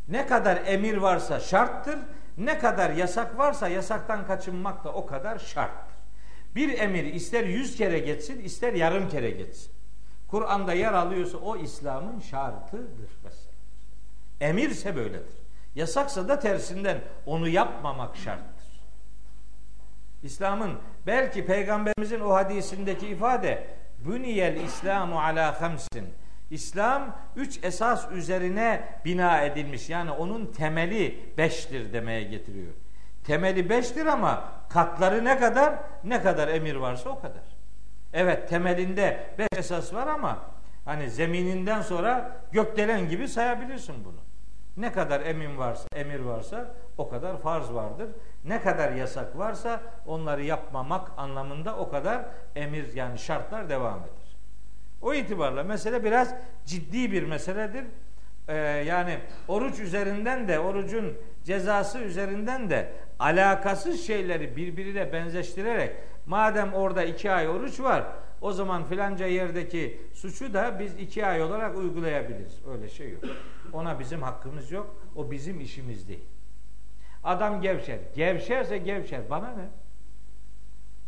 Ne kadar emir varsa şarttır, ne kadar yasak varsa yasaktan kaçınmak da o kadar şarttır. Bir emir ister yüz kere geçsin, ister yarım kere geçsin. Kur'an'da yer alıyorsa o İslam'ın şartıdır mesela. Emirse böyledir. Yasaksa da tersinden onu yapmamak şarttır. İslam'ın belki peygamberimizin o hadisindeki ifade Büniyel İslamu ala hamsin. İslam üç esas üzerine bina edilmiş. Yani onun temeli beştir demeye getiriyor. Temeli beştir ama katları ne kadar? Ne kadar emir varsa o kadar. Evet temelinde beş esas var ama hani zemininden sonra gökdelen gibi sayabilirsin bunu. Ne kadar emin varsa, emir varsa o kadar farz vardır. Ne kadar yasak varsa onları yapmamak anlamında o kadar emir yani şartlar devam eder. O itibarla mesele biraz ciddi bir meseledir. Ee, yani oruç üzerinden de orucun cezası üzerinden de alakasız şeyleri birbiriyle benzeştirerek madem orada iki ay oruç var o zaman filanca yerdeki suçu da biz iki ay olarak uygulayabiliriz. Öyle şey yok. Ona bizim hakkımız yok. O bizim işimiz değil. Adam gevşer. Gevşerse gevşer. Bana ne?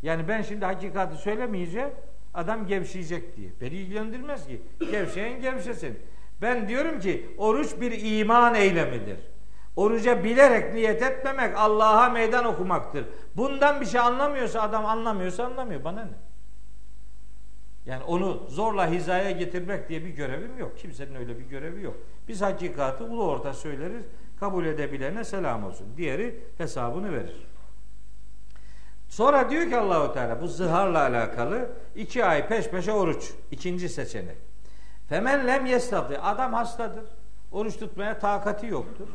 Yani ben şimdi hakikati söylemeyeceğim. Adam gevşeyecek diye. Beni ilgilendirmez ki. Gevşeyen gevşesin. Ben diyorum ki oruç bir iman eylemidir. Oruca bilerek niyet etmemek Allah'a meydan okumaktır. Bundan bir şey anlamıyorsa adam anlamıyorsa anlamıyor. Bana ne? Yani onu zorla hizaya getirmek diye bir görevim yok. Kimsenin öyle bir görevi yok. Biz hakikati ulu orta söyleriz. Kabul edebilene selam olsun. Diğeri hesabını verir. Sonra diyor ki Allahu Teala bu zıharla alakalı iki ay peş peşe oruç. İkinci seçenek. Femen lem yestati. Adam hastadır. Oruç tutmaya takati yoktur.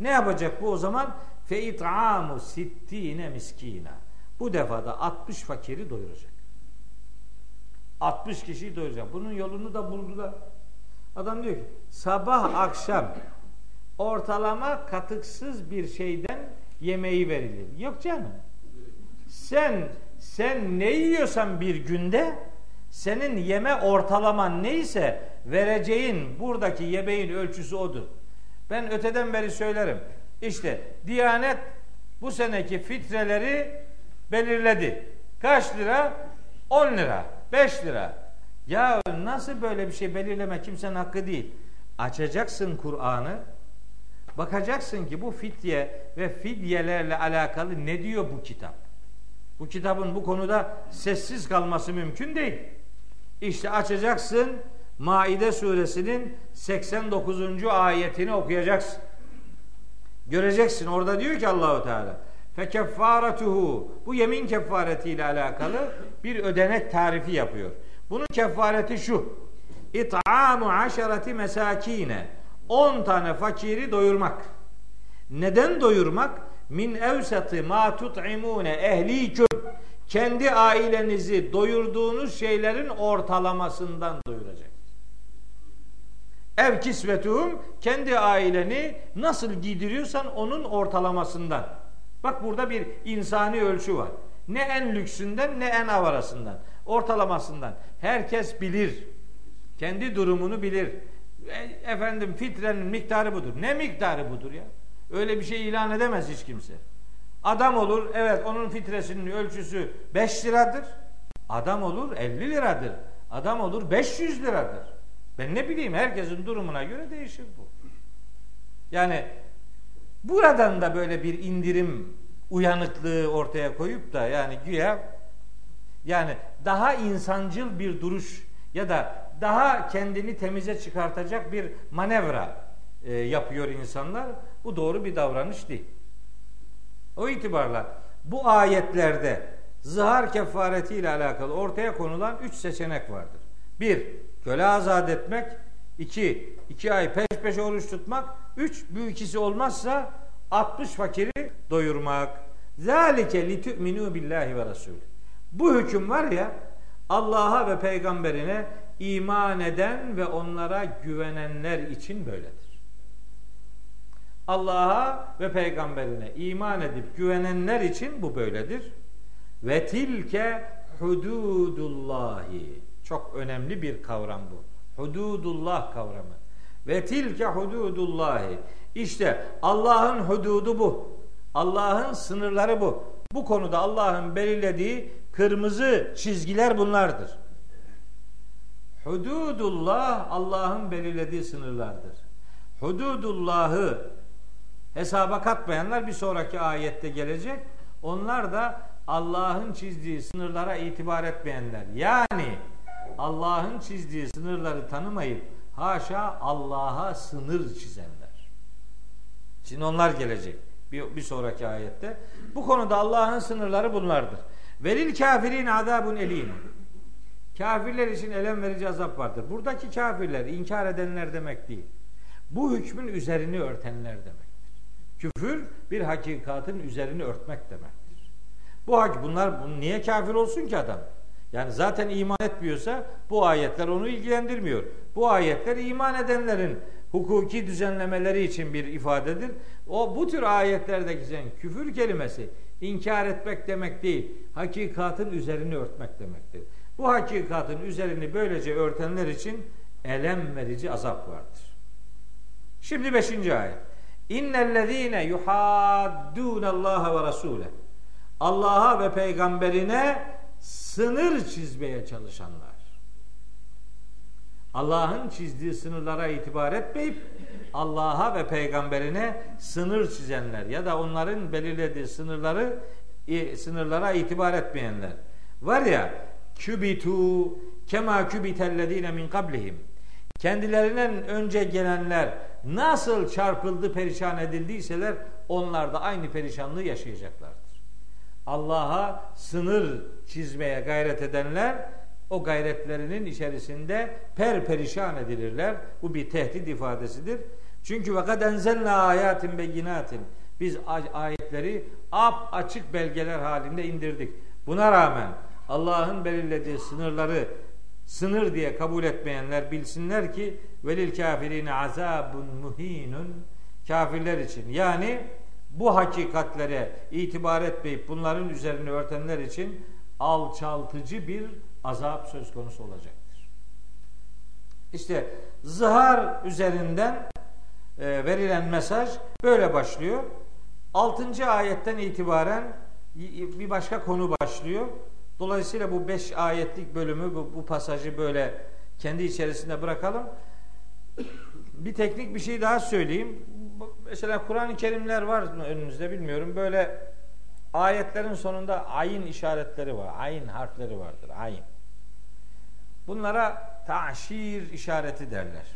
Ne yapacak bu o zaman? Fe it'amu sittine miskina. Bu defada 60 fakiri doyuracak. 60 kişiyi doyuracak. Bunun yolunu da buldular. Adam diyor ki sabah akşam ortalama katıksız bir şeyden yemeği verilir. Yok canım. Sen sen ne yiyorsan bir günde senin yeme ortalaman neyse vereceğin buradaki yemeğin ölçüsü odur. Ben öteden beri söylerim. İşte Diyanet bu seneki fitreleri belirledi. Kaç lira? 10 lira, 5 lira. Ya nasıl böyle bir şey belirleme kimsenin hakkı değil. Açacaksın Kur'an'ı. Bakacaksın ki bu fitye ve fidyelerle alakalı ne diyor bu kitap? Bu kitabın bu konuda sessiz kalması mümkün değil. İşte açacaksın Maide suresinin 89. ayetini okuyacaksın. Göreceksin orada diyor ki Allahu Teala fekeffaretuhu bu yemin kefaretiyle alakalı bir ödenek tarifi yapıyor. Bunun kefareti şu. İt'amu aşereti mesakine 10 tane fakiri doyurmak. Neden doyurmak? Min evsati ma tut'imune ehliküm kendi ailenizi doyurduğunuz şeylerin ortalamasından doyuracak. Ev kisvetuhum kendi aileni nasıl giydiriyorsan onun ortalamasından. Bak burada bir insani ölçü var. Ne en lüksünden ne en avarasından. Ortalamasından. Herkes bilir. Kendi durumunu bilir. E, efendim fitrenin miktarı budur. Ne miktarı budur ya? Öyle bir şey ilan edemez hiç kimse. Adam olur, evet onun fitresinin ölçüsü 5 liradır. Adam olur 50 liradır. Adam olur 500 liradır. Ben ne bileyim herkesin durumuna göre değişir bu. Yani buradan da böyle bir indirim uyanıklığı ortaya koyup da yani güya yani daha insancıl bir duruş ya da daha kendini temize çıkartacak bir manevra e, yapıyor insanlar. Bu doğru bir davranış değil. O itibarla bu ayetlerde zihar kefareti ile alakalı ortaya konulan üç seçenek vardır. Bir, köle azat etmek. iki iki ay peş peşe oruç tutmak. Üç, bu ikisi olmazsa 60 fakiri doyurmak. Zalike li tu'minu billahi ve rasul. Bu hüküm var ya Allah'a ve peygamberine iman eden ve onlara güvenenler için böyledir. Allah'a ve peygamberine iman edip güvenenler için bu böyledir. Ve tilke hududullahi. Çok önemli bir kavram bu. Hududullah kavramı. Ve tilke hududullahi. İşte Allah'ın hududu bu. Allah'ın sınırları bu. Bu konuda Allah'ın belirlediği kırmızı çizgiler bunlardır. Hududullah Allah'ın belirlediği sınırlardır. Hududullah'ı hesaba katmayanlar bir sonraki ayette gelecek. Onlar da Allah'ın çizdiği sınırlara itibar etmeyenler. Yani Allah'ın çizdiği sınırları tanımayıp haşa Allah'a sınır çizenler. Şimdi onlar gelecek bir, bir sonraki ayette. Bu konuda Allah'ın sınırları bunlardır. Velil kafirin azabun elim. Kafirler için elem verici azap vardır. Buradaki kafirler inkar edenler demek değil. Bu hükmün üzerini örtenler demektir. Küfür bir hakikatin üzerini örtmek demektir. Bu hak bunlar bu niye kafir olsun ki adam? Yani zaten iman etmiyorsa bu ayetler onu ilgilendirmiyor. Bu ayetler iman edenlerin hukuki düzenlemeleri için bir ifadedir. O bu tür ayetlerde geçen küfür kelimesi inkar etmek demek değil. Hakikatin üzerini örtmek demektir. Bu hakikatin üzerini böylece örtenler için elem verici azap vardır. Şimdi beşinci ayet. İnnellezîne yuhaddûne Allah ve Rasûle. Allah'a ve peygamberine sınır çizmeye çalışanlar. Allah'ın çizdiği sınırlara itibar etmeyip Allah'a ve peygamberine sınır çizenler ya da onların belirlediği sınırları sınırlara itibar etmeyenler. Var ya kübitu kema kübitellezine min kablihim. Kendilerinden önce gelenler nasıl çarpıldı, perişan edildiyseler onlar da aynı perişanlığı yaşayacaklardır. Allah'a sınır çizmeye gayret edenler o gayretlerinin içerisinde per perişan edilirler. Bu bir tehdit ifadesidir. Çünkü ve kad enzelna ayatin beyinatin. Biz ayetleri ap açık belgeler halinde indirdik. Buna rağmen Allah'ın belirlediği sınırları sınır diye kabul etmeyenler bilsinler ki velil kafirine azabun muhinun kafirler için yani bu hakikatlere itibar etmeyip bunların üzerine örtenler için alçaltıcı bir azap söz konusu olacaktır. İşte zihar üzerinden e, verilen mesaj böyle başlıyor. 6. ayetten itibaren bir başka konu başlıyor. Dolayısıyla bu 5 ayetlik bölümü bu, bu pasajı böyle kendi içerisinde bırakalım. Bir teknik bir şey daha söyleyeyim. Mesela Kur'an-ı Kerimler var mı önünüzde bilmiyorum. Böyle ayetlerin sonunda ayin işaretleri var. Ayin harfleri vardır. Ayin. Bunlara taşir işareti derler.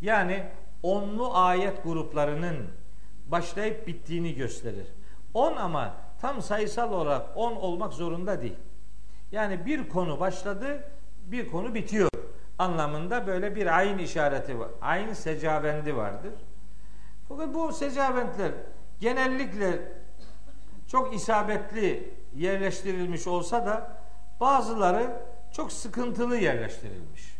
Yani onlu ayet gruplarının başlayıp bittiğini gösterir. On ama tam sayısal olarak on olmak zorunda değil. Yani bir konu başladı, bir konu bitiyor anlamında böyle bir ayin işareti var. Ayin secavendi vardır. Fakat bu secaventler genellikle çok isabetli yerleştirilmiş olsa da bazıları çok sıkıntılı yerleştirilmiş.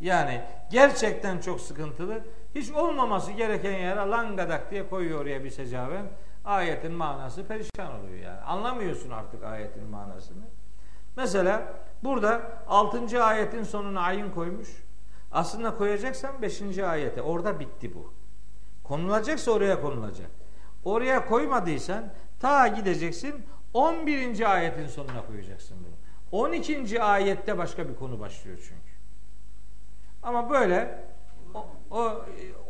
Yani gerçekten çok sıkıntılı. Hiç olmaması gereken yere langadak diye koyuyor oraya bir secaven. Ayetin manası perişan oluyor yani. Anlamıyorsun artık ayetin manasını. Mesela burada 6. ayetin sonuna ayın koymuş. Aslında koyacaksan 5. ayete. Orada bitti bu. Konulacaksa oraya konulacak. Oraya koymadıysan ta gideceksin 11. ayetin sonuna koyacaksın bunu. 12. ayette başka bir konu başlıyor çünkü. Ama böyle o,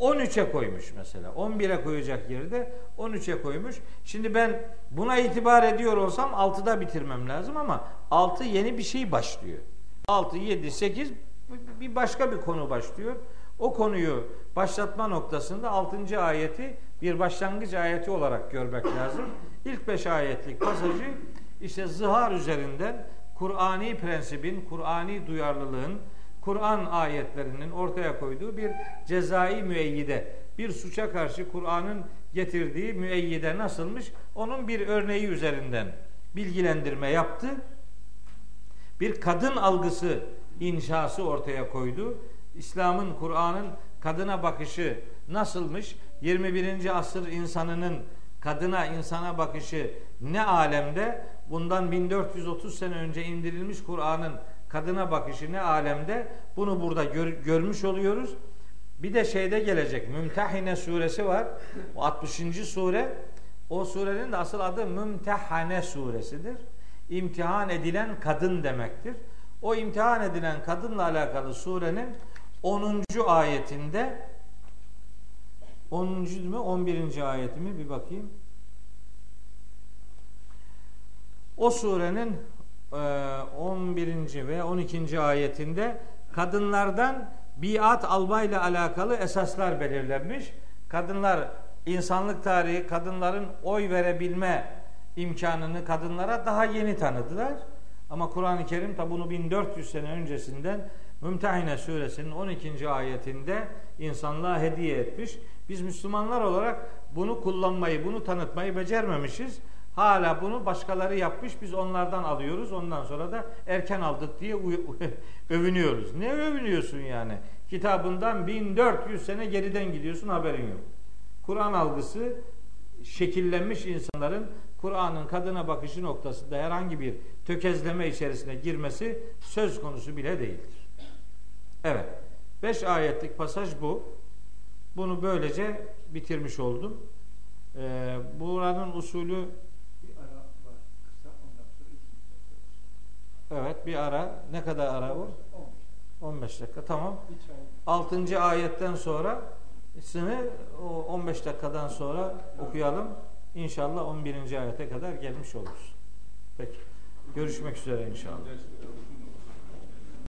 13'e koymuş mesela. 11'e koyacak yerde 13'e koymuş. Şimdi ben buna itibar ediyor olsam 6'da bitirmem lazım ama 6 yeni bir şey başlıyor. 6, 7, 8 bir başka bir konu başlıyor. O konuyu başlatma noktasında 6. ayeti bir başlangıç ayeti olarak görmek lazım. İlk 5 ayetlik pasajı işte zihar üzerinden Kur'ani prensibin, Kur'ani duyarlılığın, Kur'an ayetlerinin ortaya koyduğu bir cezai müeyyide, bir suça karşı Kur'an'ın getirdiği müeyyide nasılmış? Onun bir örneği üzerinden bilgilendirme yaptı. Bir kadın algısı inşası ortaya koydu. İslam'ın, Kur'an'ın kadına bakışı nasılmış? 21. asır insanının kadına, insana bakışı ne alemde? Bundan 1430 sene önce indirilmiş Kur'an'ın kadına bakışı ne alemde bunu burada gör- görmüş oluyoruz. Bir de şeyde gelecek Mümtehine suresi var. O 60. sure. O surenin de asıl adı Mümtehane suresidir. İmtihan edilen kadın demektir. O imtihan edilen kadınla alakalı surenin 10. ayetinde 10. mü 11. ayeti mi bir bakayım. O surenin 11. ve 12. ayetinde kadınlardan biat almayla alakalı esaslar belirlenmiş. Kadınlar insanlık tarihi kadınların oy verebilme imkanını kadınlara daha yeni tanıdılar. Ama Kur'an-ı Kerim tabi bunu 1400 sene öncesinden Mümtehine suresinin 12. ayetinde insanlığa hediye etmiş. Biz Müslümanlar olarak bunu kullanmayı, bunu tanıtmayı becermemişiz. Hala bunu başkaları yapmış. Biz onlardan alıyoruz. Ondan sonra da erken aldık diye övünüyoruz. Ne övünüyorsun yani? Kitabından 1400 sene geriden gidiyorsun haberin yok. Kur'an algısı şekillenmiş insanların Kur'an'ın kadına bakışı noktasında herhangi bir tökezleme içerisine girmesi söz konusu bile değildir. Evet. Beş ayetlik pasaj bu. Bunu böylece bitirmiş oldum. Ee, buranın usulü Bir ara var kısa ondan sonra ikinci dakika. Evet bir ara. Ne kadar ara bu? 15 15 dakika. Tamam. Bir çay. 6. ayetten sonra sını o 15 dakikadan sonra okuyalım. İnşallah 11. ayete kadar gelmiş oluruz. Peki. Görüşmek üzere inşallah.